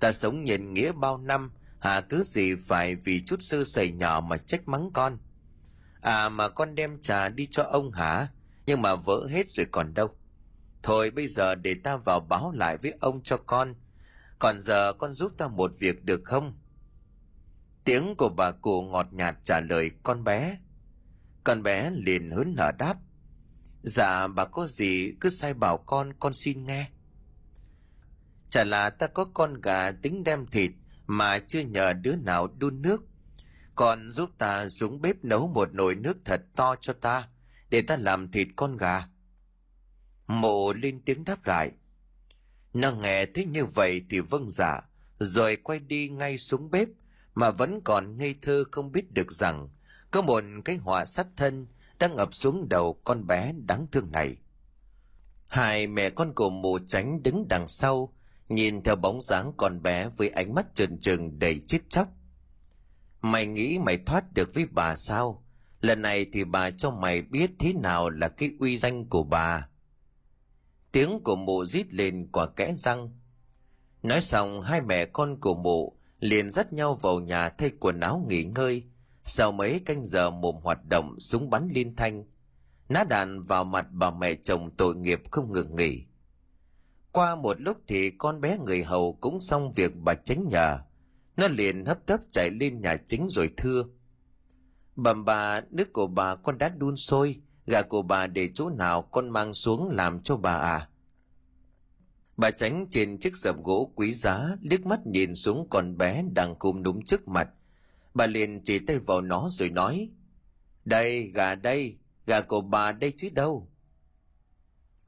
Ta sống nhân nghĩa bao năm, hà cứ gì phải vì chút sơ sẩy nhỏ mà trách mắng con. À mà con đem trà đi cho ông hả? Nhưng mà vỡ hết rồi còn đâu. Thôi bây giờ để ta vào báo lại với ông cho con. Còn giờ con giúp ta một việc được không? Tiếng của bà cụ ngọt nhạt trả lời con bé. Con bé liền hớn nở đáp. Dạ bà có gì cứ sai bảo con, con xin nghe. Chả là ta có con gà tính đem thịt mà chưa nhờ đứa nào đun nước. con giúp ta xuống bếp nấu một nồi nước thật to cho ta, để ta làm thịt con gà. Mộ lên tiếng đáp lại. Nó nghe thấy như vậy thì vâng dạ, rồi quay đi ngay xuống bếp, mà vẫn còn ngây thơ không biết được rằng có một cái họa sát thân đang ập xuống đầu con bé đáng thương này. Hai mẹ con của mù tránh đứng đằng sau, nhìn theo bóng dáng con bé với ánh mắt trừng trừng đầy chết chóc. Mày nghĩ mày thoát được với bà sao? Lần này thì bà cho mày biết thế nào là cái uy danh của bà. Tiếng của mụ rít lên quả kẽ răng. Nói xong hai mẹ con của mụ liền dắt nhau vào nhà thay quần áo nghỉ ngơi. Sau mấy canh giờ mồm hoạt động súng bắn liên thanh. Ná đạn vào mặt bà mẹ chồng tội nghiệp không ngừng nghỉ. Qua một lúc thì con bé người hầu cũng xong việc bà tránh nhà Nó liền hấp tấp chạy lên nhà chính rồi thưa. Bẩm bà, nước của bà con đã đun sôi, gà của bà để chỗ nào con mang xuống làm cho bà à? Bà tránh trên chiếc sập gỗ quý giá, liếc mắt nhìn xuống con bé đang cùm đúng trước mặt. Bà liền chỉ tay vào nó rồi nói, Đây, gà đây, gà của bà đây chứ đâu.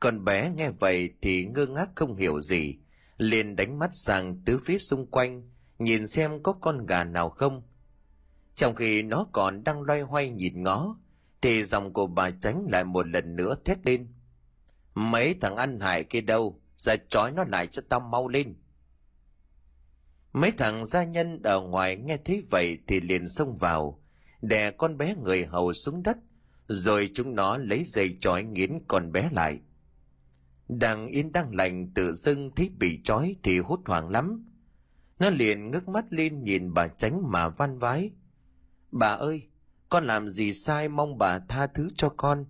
Con bé nghe vậy thì ngơ ngác không hiểu gì, liền đánh mắt sang tứ phía xung quanh, nhìn xem có con gà nào không. Trong khi nó còn đang loay hoay nhìn ngó, thì dòng của bà tránh lại một lần nữa thét lên. Mấy thằng ăn hại kia đâu, ra trói nó lại cho tao mau lên. Mấy thằng gia nhân ở ngoài nghe thấy vậy thì liền xông vào, đè con bé người hầu xuống đất, rồi chúng nó lấy dây trói nghiến con bé lại. Đang yên đang lành tự dưng thấy bị trói thì hốt hoảng lắm. Nó liền ngước mắt lên nhìn bà tránh mà van vái. Bà ơi, con làm gì sai mong bà tha thứ cho con.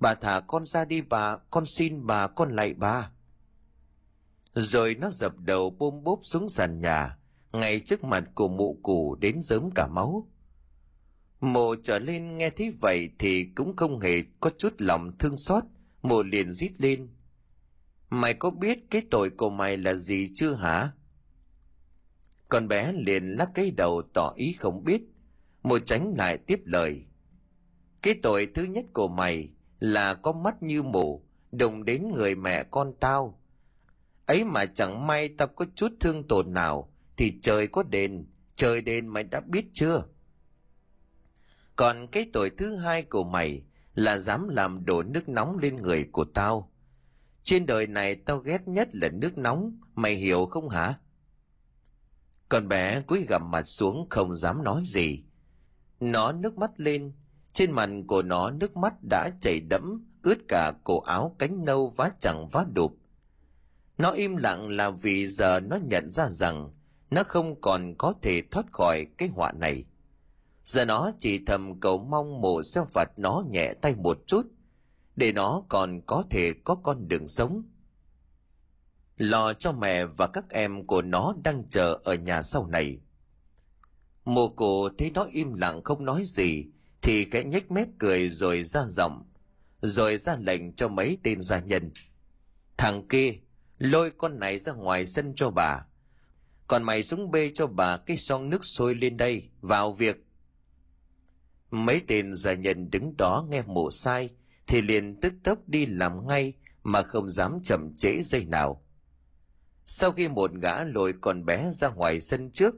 Bà thả con ra đi bà, con xin bà, con lạy bà. Rồi nó dập đầu bôm bốp xuống sàn nhà, ngay trước mặt của mụ cụ đến sớm cả máu. Mộ trở lên nghe thấy vậy thì cũng không hề có chút lòng thương xót, mộ liền rít lên. Mày có biết cái tội của mày là gì chưa hả? Con bé liền lắc cái đầu tỏ ý không biết, mụ tránh lại tiếp lời. Cái tội thứ nhất của mày là có mắt như mù, đụng đến người mẹ con tao. Ấy mà chẳng may tao có chút thương tổn nào, thì trời có đền, trời đền mày đã biết chưa? Còn cái tội thứ hai của mày là dám làm đổ nước nóng lên người của tao. Trên đời này tao ghét nhất là nước nóng, mày hiểu không hả? Con bé cúi gằm mặt xuống không dám nói gì. Nó nước mắt lên, trên mặt của nó nước mắt đã chảy đẫm, ướt cả cổ áo cánh nâu vá chẳng vá đụp. Nó im lặng là vì giờ nó nhận ra rằng nó không còn có thể thoát khỏi cái họa này. Giờ nó chỉ thầm cầu mong mổ sẽ phạt nó nhẹ tay một chút, để nó còn có thể có con đường sống. Lo cho mẹ và các em của nó đang chờ ở nhà sau này. Mồ cổ thấy nó im lặng không nói gì, thì khẽ nhếch mép cười rồi ra giọng, rồi ra lệnh cho mấy tên gia nhân. Thằng kia, lôi con này ra ngoài sân cho bà. Còn mày xuống bê cho bà cái son nước sôi lên đây, vào việc. Mấy tên già nhân đứng đó nghe mổ sai, thì liền tức tốc đi làm ngay mà không dám chậm trễ giây nào. Sau khi một gã lôi con bé ra ngoài sân trước,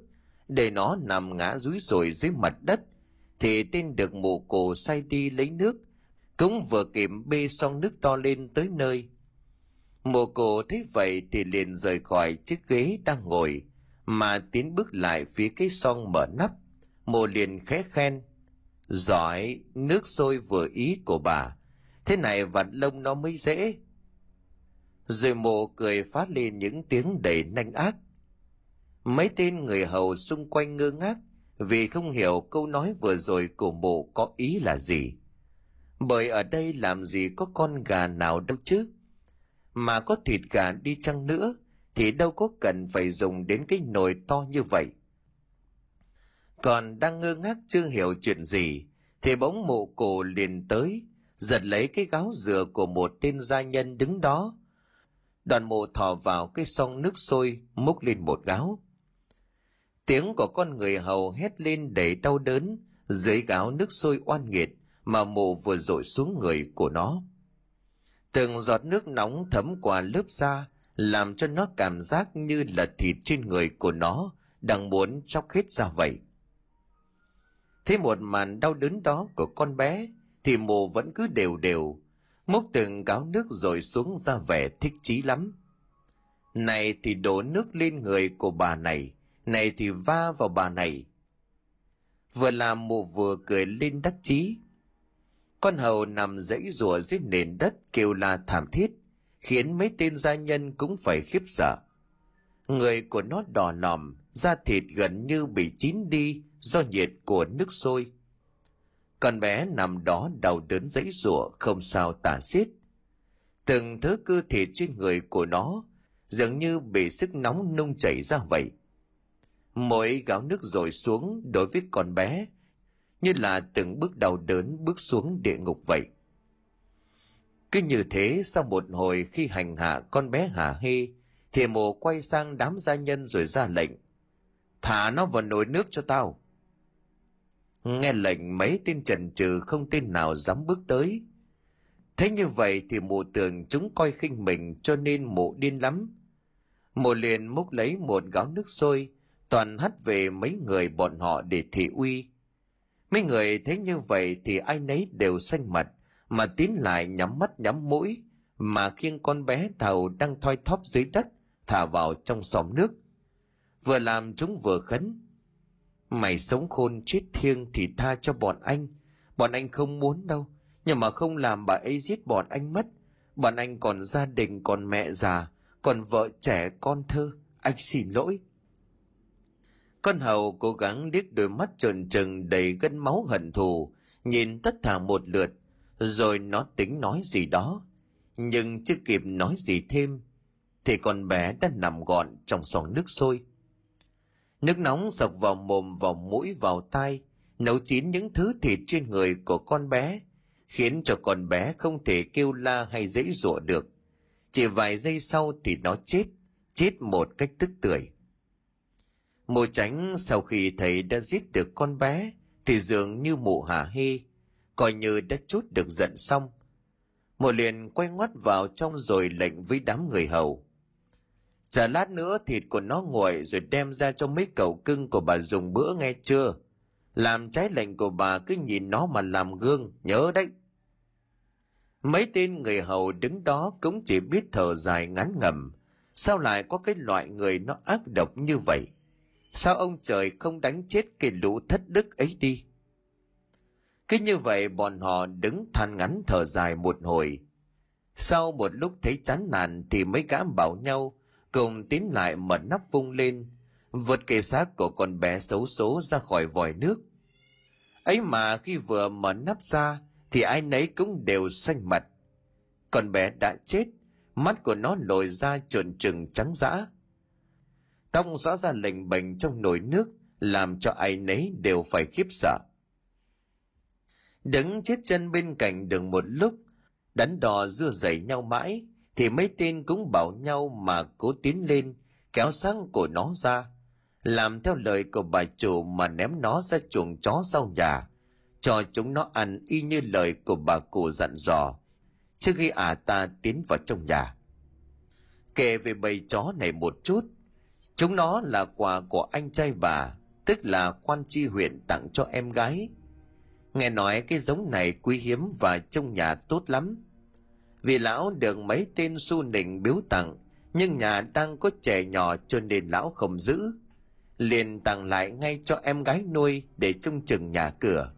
để nó nằm ngã rúi rồi dưới mặt đất, thì tên được mụ cổ say đi lấy nước, cũng vừa kịp bê xong nước to lên tới nơi. Mụ cổ thấy vậy thì liền rời khỏi chiếc ghế đang ngồi, mà tiến bước lại phía cái son mở nắp. mồ liền khẽ khen. Giỏi, nước sôi vừa ý của bà. Thế này vặt lông nó mới dễ. Rồi mộ cười phát lên những tiếng đầy nanh ác. Mấy tên người hầu xung quanh ngơ ngác vì không hiểu câu nói vừa rồi của mộ có ý là gì. Bởi ở đây làm gì có con gà nào đâu chứ. Mà có thịt gà đi chăng nữa thì đâu có cần phải dùng đến cái nồi to như vậy. Còn đang ngơ ngác chưa hiểu chuyện gì, thì bỗng mụ cổ liền tới, giật lấy cái gáo dừa của một tên gia nhân đứng đó. Đoàn mộ thò vào cái song nước sôi, múc lên một gáo. Tiếng của con người hầu hét lên đầy đau đớn dưới gáo nước sôi oan nghiệt mà mụ vừa dội xuống người của nó. Từng giọt nước nóng thấm qua lớp da làm cho nó cảm giác như là thịt trên người của nó đang muốn chóc hết ra vậy. Thế một màn đau đớn đó của con bé thì mồ vẫn cứ đều đều, múc từng gáo nước rồi xuống ra vẻ thích chí lắm. Này thì đổ nước lên người của bà này này thì va vào bà này. Vừa làm mụ vừa cười lên đắc chí. Con hầu nằm dãy rùa dưới nền đất kêu la thảm thiết khiến mấy tên gia nhân cũng phải khiếp sợ. Người của nó đỏ nòm, da thịt gần như bị chín đi do nhiệt của nước sôi. Con bé nằm đó đau đớn dãy rủa không sao tả xiết. Từng thứ cơ thịt trên người của nó dường như bị sức nóng nung chảy ra vậy. Mỗi gáo nước rồi xuống đối với con bé như là từng bước đau đớn bước xuống địa ngục vậy cứ như thế, sau một hồi khi hành hạ con bé hà hê thì mồ quay sang đám gia nhân rồi ra lệnh, thả nó vào nồi nước cho tao. Nghe lệnh, mấy tên trần trừ không tên nào dám bước tới. Thế như vậy thì mụ tưởng chúng coi khinh mình cho nên mụ điên lắm. Mụ liền múc lấy một gáo nước sôi, toàn hắt về mấy người bọn họ để thị uy. Mấy người thấy như vậy thì ai nấy đều xanh mặt mà tiến lại nhắm mắt nhắm mũi mà khiêng con bé đầu đang thoi thóp dưới đất thả vào trong xóm nước vừa làm chúng vừa khấn Mày sống khôn chết thiêng thì tha cho bọn anh. Bọn anh không muốn đâu. Nhưng mà không làm bà ấy giết bọn anh mất. Bọn anh còn gia đình, còn mẹ già, còn vợ trẻ, con thơ. Anh xin lỗi. Con hầu cố gắng liếc đôi mắt trần trừng đầy gân máu hận thù, nhìn tất thà một lượt, rồi nó tính nói gì đó. Nhưng chưa kịp nói gì thêm, thì con bé đã nằm gọn trong sòng nước sôi Nước nóng sộc vào mồm, vào mũi, vào tai, nấu chín những thứ thịt trên người của con bé, khiến cho con bé không thể kêu la hay dãy dụa được. Chỉ vài giây sau thì nó chết, chết một cách tức tưởi. Mùa tránh sau khi thầy đã giết được con bé, thì dường như mụ hả hê, coi như đã chút được giận xong. mộ liền quay ngoắt vào trong rồi lệnh với đám người hầu. Chờ lát nữa thịt của nó nguội rồi đem ra cho mấy cậu cưng của bà dùng bữa nghe chưa? Làm trái lệnh của bà cứ nhìn nó mà làm gương, nhớ đấy. Mấy tên người hầu đứng đó cũng chỉ biết thở dài ngắn ngầm. Sao lại có cái loại người nó ác độc như vậy? Sao ông trời không đánh chết cái lũ thất đức ấy đi? Cứ như vậy bọn họ đứng than ngắn thở dài một hồi. Sau một lúc thấy chán nản thì mấy gã bảo nhau, cùng tiến lại mở nắp vung lên, vượt kề xác của con bé xấu số ra khỏi vòi nước. Ấy mà khi vừa mở nắp ra thì ai nấy cũng đều xanh mặt. Con bé đã chết, mắt của nó lồi ra trồn trừng trắng dã. Tông rõ ra lệnh bệnh trong nồi nước, làm cho ai nấy đều phải khiếp sợ đứng chết chân bên cạnh đường một lúc, đắn đò dưa dày nhau mãi, thì mấy tên cũng bảo nhau mà cố tiến lên, kéo sáng của nó ra, làm theo lời của bà chủ mà ném nó ra chuồng chó sau nhà, cho chúng nó ăn y như lời của bà cụ dặn dò, trước khi ả à ta tiến vào trong nhà. Kể về bầy chó này một chút, chúng nó là quà của anh trai bà, tức là quan tri huyện tặng cho em gái nghe nói cái giống này quý hiếm và trong nhà tốt lắm. Vì lão được mấy tên su nịnh biếu tặng, nhưng nhà đang có trẻ nhỏ cho nên lão không giữ. Liền tặng lại ngay cho em gái nuôi để trông chừng nhà cửa,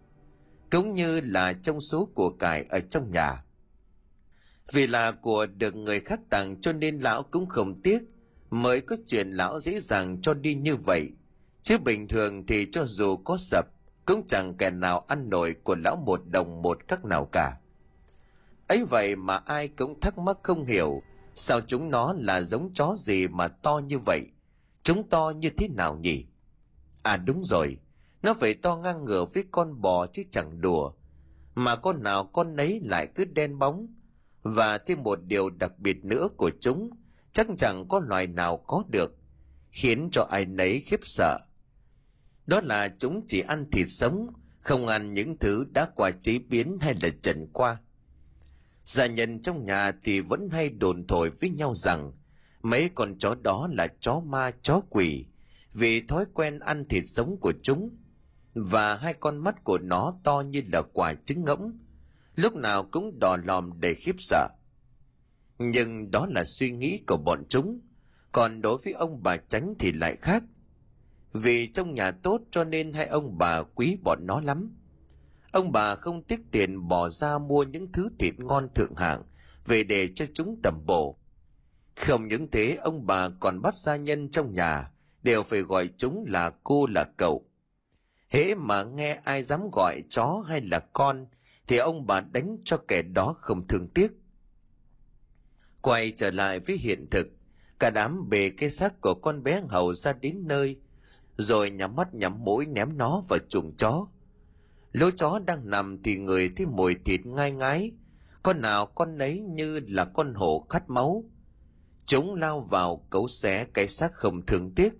cũng như là trong số của cải ở trong nhà. Vì là của được người khác tặng cho nên lão cũng không tiếc, mới có chuyện lão dễ dàng cho đi như vậy. Chứ bình thường thì cho dù có sập cũng chẳng kẻ nào ăn nổi của lão một đồng một các nào cả. Ấy vậy mà ai cũng thắc mắc không hiểu, sao chúng nó là giống chó gì mà to như vậy? Chúng to như thế nào nhỉ? À đúng rồi. Nó phải to ngang ngửa với con bò chứ chẳng đùa. Mà con nào con nấy lại cứ đen bóng. Và thêm một điều đặc biệt nữa của chúng, chắc chẳng có loài nào có được, khiến cho ai nấy khiếp sợ đó là chúng chỉ ăn thịt sống, không ăn những thứ đã qua chế biến hay là trần qua. Gia nhân trong nhà thì vẫn hay đồn thổi với nhau rằng, mấy con chó đó là chó ma, chó quỷ, vì thói quen ăn thịt sống của chúng. Và hai con mắt của nó to như là quả trứng ngỗng, lúc nào cũng đỏ lòm để khiếp sợ. Nhưng đó là suy nghĩ của bọn chúng, còn đối với ông bà tránh thì lại khác vì trong nhà tốt cho nên hai ông bà quý bọn nó lắm. Ông bà không tiếc tiền bỏ ra mua những thứ thịt ngon thượng hạng về để cho chúng tầm bổ. Không những thế, ông bà còn bắt gia nhân trong nhà đều phải gọi chúng là cô là cậu. Hễ mà nghe ai dám gọi chó hay là con thì ông bà đánh cho kẻ đó không thương tiếc. Quay trở lại với hiện thực, cả đám bề cái xác của con bé hầu ra đến nơi rồi nhắm mắt nhắm mũi ném nó vào chuồng chó. Lũ chó đang nằm thì người thấy mùi thịt ngai ngái. Con nào con nấy như là con hổ khát máu. Chúng lao vào cấu xé cái xác không thương tiếc.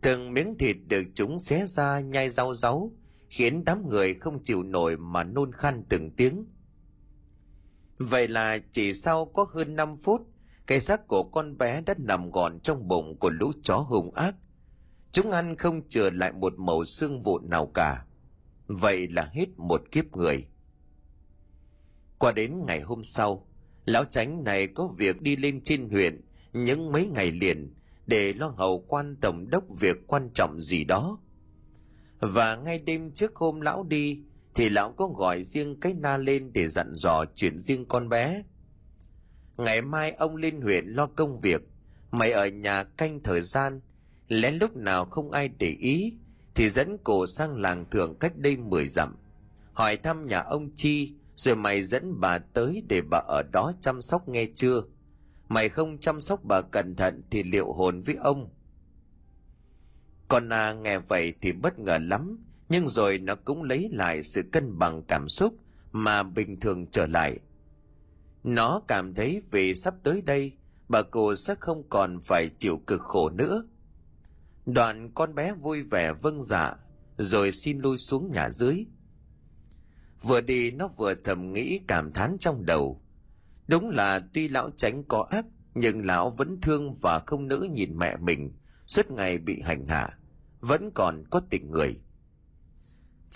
Từng miếng thịt được chúng xé ra nhai rau ráu khiến đám người không chịu nổi mà nôn khan từng tiếng. Vậy là chỉ sau có hơn 5 phút, cái xác của con bé đã nằm gọn trong bụng của lũ chó hung ác chúng ăn không chừa lại một màu xương vụn nào cả. Vậy là hết một kiếp người. Qua đến ngày hôm sau, lão tránh này có việc đi lên trên huyện, những mấy ngày liền, để lo hầu quan tổng đốc việc quan trọng gì đó. Và ngay đêm trước hôm lão đi, thì lão có gọi riêng cái na lên để dặn dò chuyện riêng con bé. Ngày mai ông lên huyện lo công việc, mày ở nhà canh thời gian lén lúc nào không ai để ý, thì dẫn cổ sang làng thượng cách đây mười dặm, hỏi thăm nhà ông chi, rồi mày dẫn bà tới để bà ở đó chăm sóc nghe chưa? Mày không chăm sóc bà cẩn thận thì liệu hồn với ông? Con na nghe vậy thì bất ngờ lắm, nhưng rồi nó cũng lấy lại sự cân bằng cảm xúc mà bình thường trở lại. Nó cảm thấy vì sắp tới đây, bà cụ sẽ không còn phải chịu cực khổ nữa đoạn con bé vui vẻ vâng dạ rồi xin lui xuống nhà dưới. Vừa đi, nó vừa thầm nghĩ cảm thán trong đầu. Đúng là tuy lão tránh có ác, nhưng lão vẫn thương và không nỡ nhìn mẹ mình, suốt ngày bị hành hạ, vẫn còn có tình người.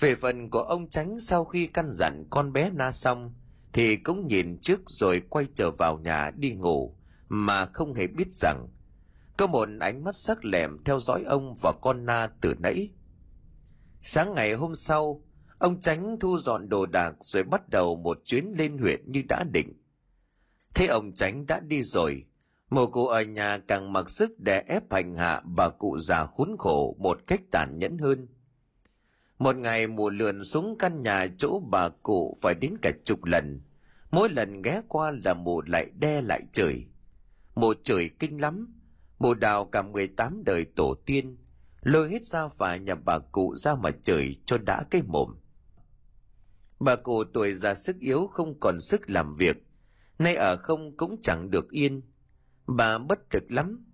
Về phần của ông tránh sau khi căn dặn con bé na xong, thì cũng nhìn trước rồi quay trở vào nhà đi ngủ, mà không hề biết rằng có một ánh mắt sắc lẻm theo dõi ông và con na từ nãy. Sáng ngày hôm sau, ông tránh thu dọn đồ đạc rồi bắt đầu một chuyến lên huyện như đã định. Thế ông tránh đã đi rồi mồ cụ ở nhà càng mặc sức để ép hành hạ bà cụ già khốn khổ một cách tàn nhẫn hơn. Một ngày mùa lượn xuống căn nhà chỗ bà cụ phải đến cả chục lần. Mỗi lần ghé qua là mụ lại đe lại chửi mụ chửi kinh lắm bồ đào cả mười tám đời tổ tiên, lôi hết ra và nhà bà cụ ra mà chửi cho đã cái mồm. Bà cụ tuổi già sức yếu không còn sức làm việc, nay ở không cũng chẳng được yên. Bà bất lực lắm.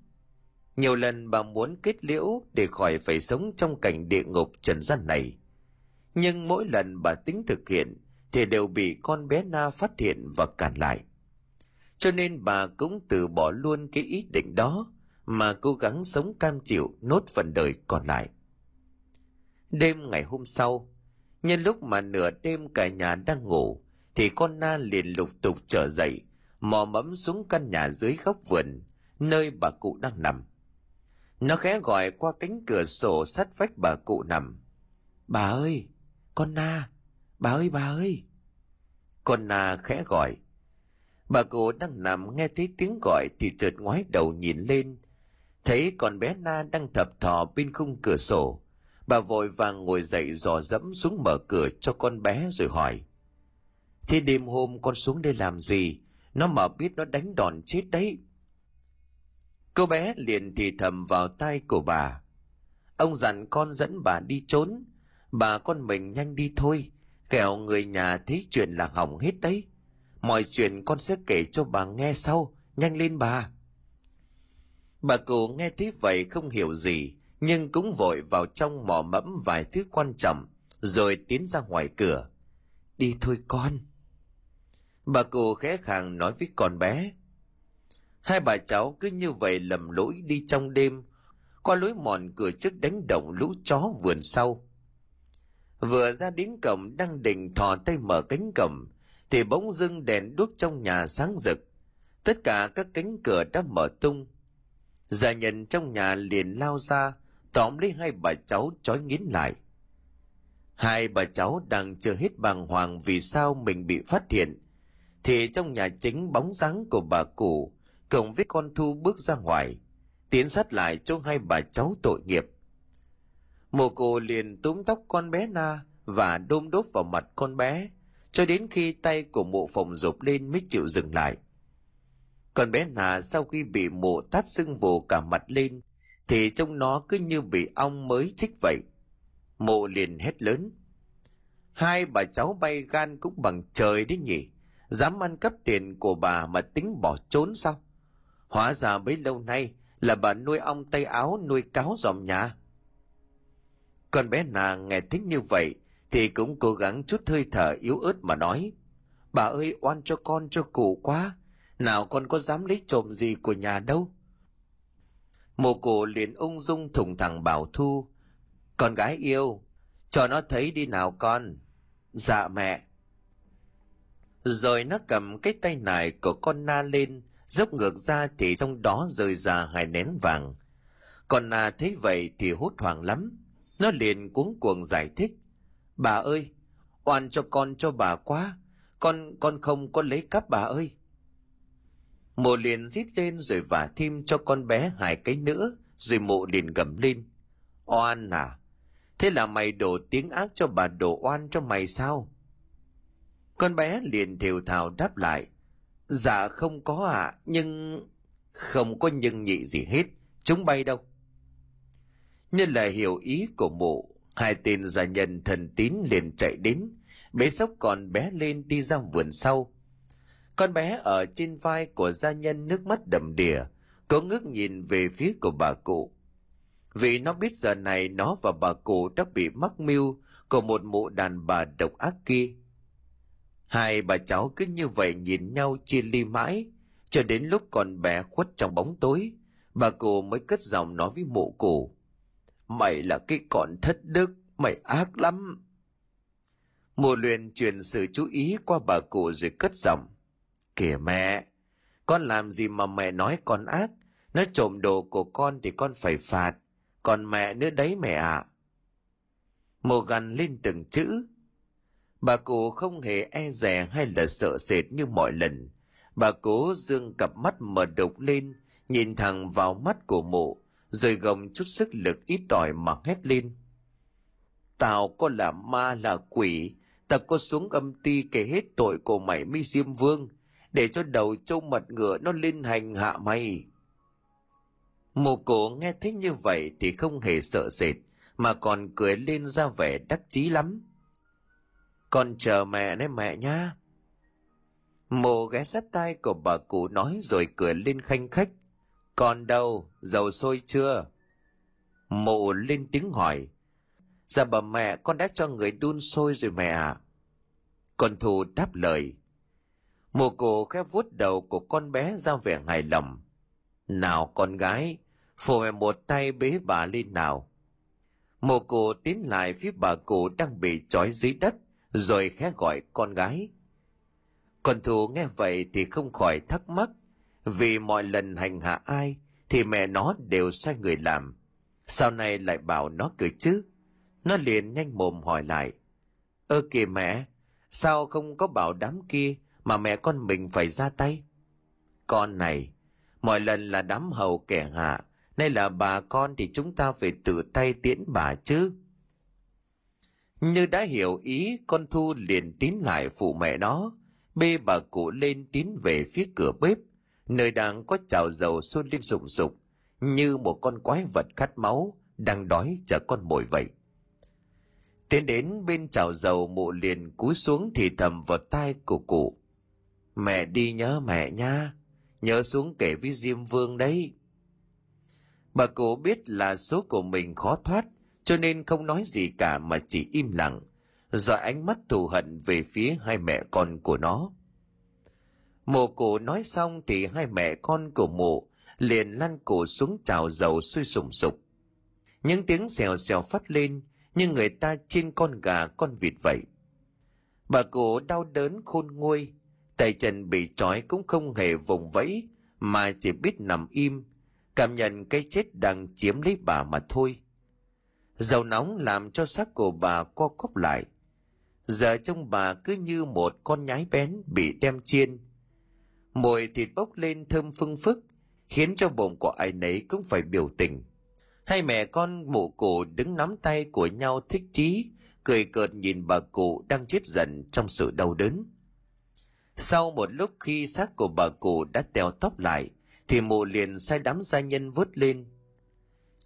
Nhiều lần bà muốn kết liễu để khỏi phải sống trong cảnh địa ngục trần gian này. Nhưng mỗi lần bà tính thực hiện thì đều bị con bé na phát hiện và cản lại. Cho nên bà cũng từ bỏ luôn cái ý định đó mà cố gắng sống cam chịu nốt phần đời còn lại đêm ngày hôm sau, nhân lúc mà nửa đêm cả nhà đang ngủ, thì con na liền lục tục trở dậy, mò mẫm xuống căn nhà dưới góc vườn, nơi bà cụ đang nằm nó khẽ gọi qua cánh cửa sổ sát vách bà cụ nằm bà ơi, con na, Bà ơi bà ơi! Con Na khẽ gọi. Bà cụ đang nằm nghe thấy tiếng gọi thì chợt ngoái đầu nhìn lên. Thấy con bé Na đang thập thò bên khung cửa sổ. Bà vội vàng ngồi dậy dò dẫm xuống mở cửa cho con bé rồi hỏi. Thế đêm hôm con xuống đây làm gì? Nó mà biết nó đánh đòn chết đấy. Cô bé liền thì thầm vào tai của bà. Ông dặn con dẫn bà đi trốn. Bà con mình nhanh đi thôi. Kẻo người nhà thấy chuyện là hỏng hết đấy. Mọi chuyện con sẽ kể cho bà nghe sau. Nhanh lên bà. Bà cụ nghe thế vậy không hiểu gì, nhưng cũng vội vào trong mò mẫm vài thứ quan trọng, rồi tiến ra ngoài cửa. Đi thôi con. Bà cụ khẽ khàng nói với con bé. Hai bà cháu cứ như vậy lầm lỗi đi trong đêm, qua lối mòn cửa trước đánh động lũ chó vườn sau. Vừa ra đến cổng đang định thò tay mở cánh cổng, thì bỗng dưng đèn đuốc trong nhà sáng rực. Tất cả các cánh cửa đã mở tung. Già nhân trong nhà liền lao ra, tóm lấy hai bà cháu trói nghiến lại. Hai bà cháu đang chưa hết bàng hoàng vì sao mình bị phát hiện, thì trong nhà chính bóng dáng của bà cụ cộng với con thu bước ra ngoài tiến sát lại cho hai bà cháu tội nghiệp mồ cụ liền túm tóc con bé na và đôm đốt vào mặt con bé cho đến khi tay của mụ phòng dục lên mới chịu dừng lại con bé nà sau khi bị mụ tát sưng vù cả mặt lên, thì trông nó cứ như bị ong mới chích vậy. Mụ liền hét lớn, hai bà cháu bay gan cũng bằng trời đấy nhỉ, dám ăn cắp tiền của bà mà tính bỏ trốn sao? Hóa ra bấy lâu nay là bà nuôi ong tay áo nuôi cáo dòm nhà. Con bé nà nghe thích như vậy thì cũng cố gắng chút hơi thở yếu ớt mà nói, bà ơi, oan cho con cho cụ quá nào con có dám lấy trộm gì của nhà đâu? Mồ cổ liền ung dung thùng thẳng bảo thu. Con gái yêu, cho nó thấy đi nào con. Dạ mẹ. Rồi nó cầm cái tay nải của con na lên, dốc ngược ra thì trong đó rơi ra hai nén vàng. Con na thấy vậy thì hốt hoảng lắm. Nó liền cuống cuồng giải thích. Bà ơi, oan cho con cho bà quá. Con con không có lấy cắp bà ơi mộ liền rít lên rồi vả thêm cho con bé hai cái nữa rồi mộ liền gầm lên. Oan à thế là mày đổ tiếng ác cho bà đổ oan cho mày sao? Con bé liền thều thào đáp lại dạ không có ạ à, nhưng không có nhưng nhị gì hết chúng bay đâu. Nhân là hiểu ý của mụ hai tên gia nhân thần tín liền chạy đến bế sóc còn bé lên đi ra vườn sau con bé ở trên vai của gia nhân nước mắt đầm đìa có ngước nhìn về phía của bà cụ vì nó biết giờ này nó và bà cụ đã bị mắc mưu của một mụ đàn bà độc ác kia Hai bà cháu cứ như vậy nhìn nhau chia ly mãi, cho đến lúc con bé khuất trong bóng tối, bà cụ mới cất giọng nói với mụ cụ. Mày là cái con thất đức, mày ác lắm. Mụ luyện truyền sự chú ý qua bà cụ rồi cất giọng. Kìa mẹ, con làm gì mà mẹ nói con ác, nó trộm đồ của con thì con phải phạt, còn mẹ nữa đấy mẹ ạ. À. mồ gằn lên từng chữ, Bà cụ không hề e dè hay là sợ sệt như mọi lần. Bà cố dương cặp mắt mở đục lên, nhìn thẳng vào mắt của mụ, rồi gồng chút sức lực ít ỏi mà hét lên. Tao có là ma là quỷ, tao có xuống âm ti kể hết tội của mày mi diêm vương, để cho đầu trâu mật ngựa nó lên hành hạ mày. Mồ cổ nghe thấy như vậy thì không hề sợ sệt, mà còn cười lên ra vẻ đắc chí lắm. Con chờ mẹ đấy mẹ nhá. Mồ ghé sát tay của bà cụ nói rồi cười lên khanh khách. Con đâu dầu sôi chưa? Mộ lên tiếng hỏi. Dạ bà mẹ con đã cho người đun sôi rồi mẹ ạ. À. con thù đáp lời mồ cụ khép vuốt đầu của con bé ra vẻ hài lòng nào con gái phụ mẹ một tay bế bà lên nào mồ cụ tiến lại phía bà cụ đang bị trói dưới đất rồi khẽ gọi con gái. Con thù nghe vậy thì không khỏi thắc mắc, vì mọi lần hành hạ ai thì mẹ nó đều sai người làm. Sau này lại bảo nó cười chứ? Nó liền nhanh mồm hỏi lại. Ơ kìa mẹ, sao không có bảo đám kia mà mẹ con mình phải ra tay? Con này, mọi lần là đám hầu kẻ hạ, nay là bà con thì chúng ta phải tự tay tiễn bà chứ. Như đã hiểu ý, con Thu liền tín lại phụ mẹ nó, bê bà cụ lên tín về phía cửa bếp, nơi đang có chảo dầu sôi lên sùng sục, như một con quái vật khát máu, đang đói chờ con mồi vậy. Tiến đến bên chảo dầu mụ liền cúi xuống thì thầm vào tai của cụ. Mẹ đi nhớ mẹ nha, nhớ xuống kể với Diêm Vương đấy. Bà cụ biết là số của mình khó thoát, cho nên không nói gì cả mà chỉ im lặng, rồi ánh mắt thù hận về phía hai mẹ con của nó. Mộ cụ nói xong thì hai mẹ con của mộ liền lăn cổ xuống trào dầu sôi sùng sục. Những tiếng xèo xèo phát lên như người ta trên con gà con vịt vậy. Bà cụ đau đớn khôn nguôi, tay chân bị trói cũng không hề vùng vẫy mà chỉ biết nằm im, cảm nhận cái chết đang chiếm lấy bà mà thôi. Dầu nóng làm cho xác của bà co cóp lại. Giờ trông bà cứ như một con nhái bén bị đem chiên. Mùi thịt bốc lên thơm phưng phức, khiến cho bụng của ai nấy cũng phải biểu tình. Hai mẹ con mụ cụ đứng nắm tay của nhau thích chí, cười cợt nhìn bà cụ đang chết dần trong sự đau đớn. Sau một lúc khi xác của bà cụ đã teo tóc lại, thì mụ liền sai đám gia nhân vớt lên.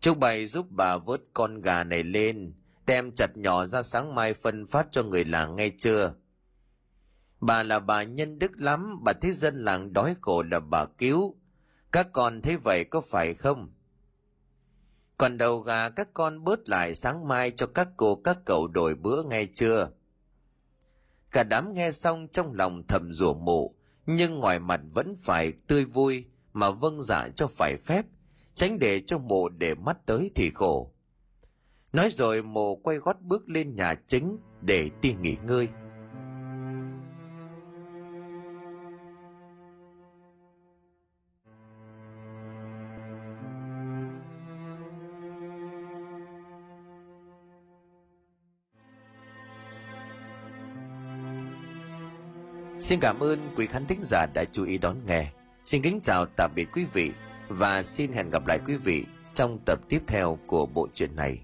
Chúc bày giúp bà vớt con gà này lên, đem chặt nhỏ ra sáng mai phân phát cho người làng nghe chưa? Bà là bà nhân đức lắm, bà thấy dân làng đói khổ là bà cứu. Các con thấy vậy có phải không? Còn đầu gà các con bớt lại sáng mai cho các cô các cậu đổi bữa nghe chưa? Cả đám nghe xong trong lòng thầm rủa mộ nhưng ngoài mặt vẫn phải tươi vui mà vâng dạ cho phải phép, tránh để cho mộ để mắt tới thì khổ. Nói rồi mộ quay gót bước lên nhà chính để đi nghỉ ngơi. Xin cảm ơn quý khán thính giả đã chú ý đón nghe. Xin kính chào tạm biệt quý vị và xin hẹn gặp lại quý vị trong tập tiếp theo của bộ truyện này.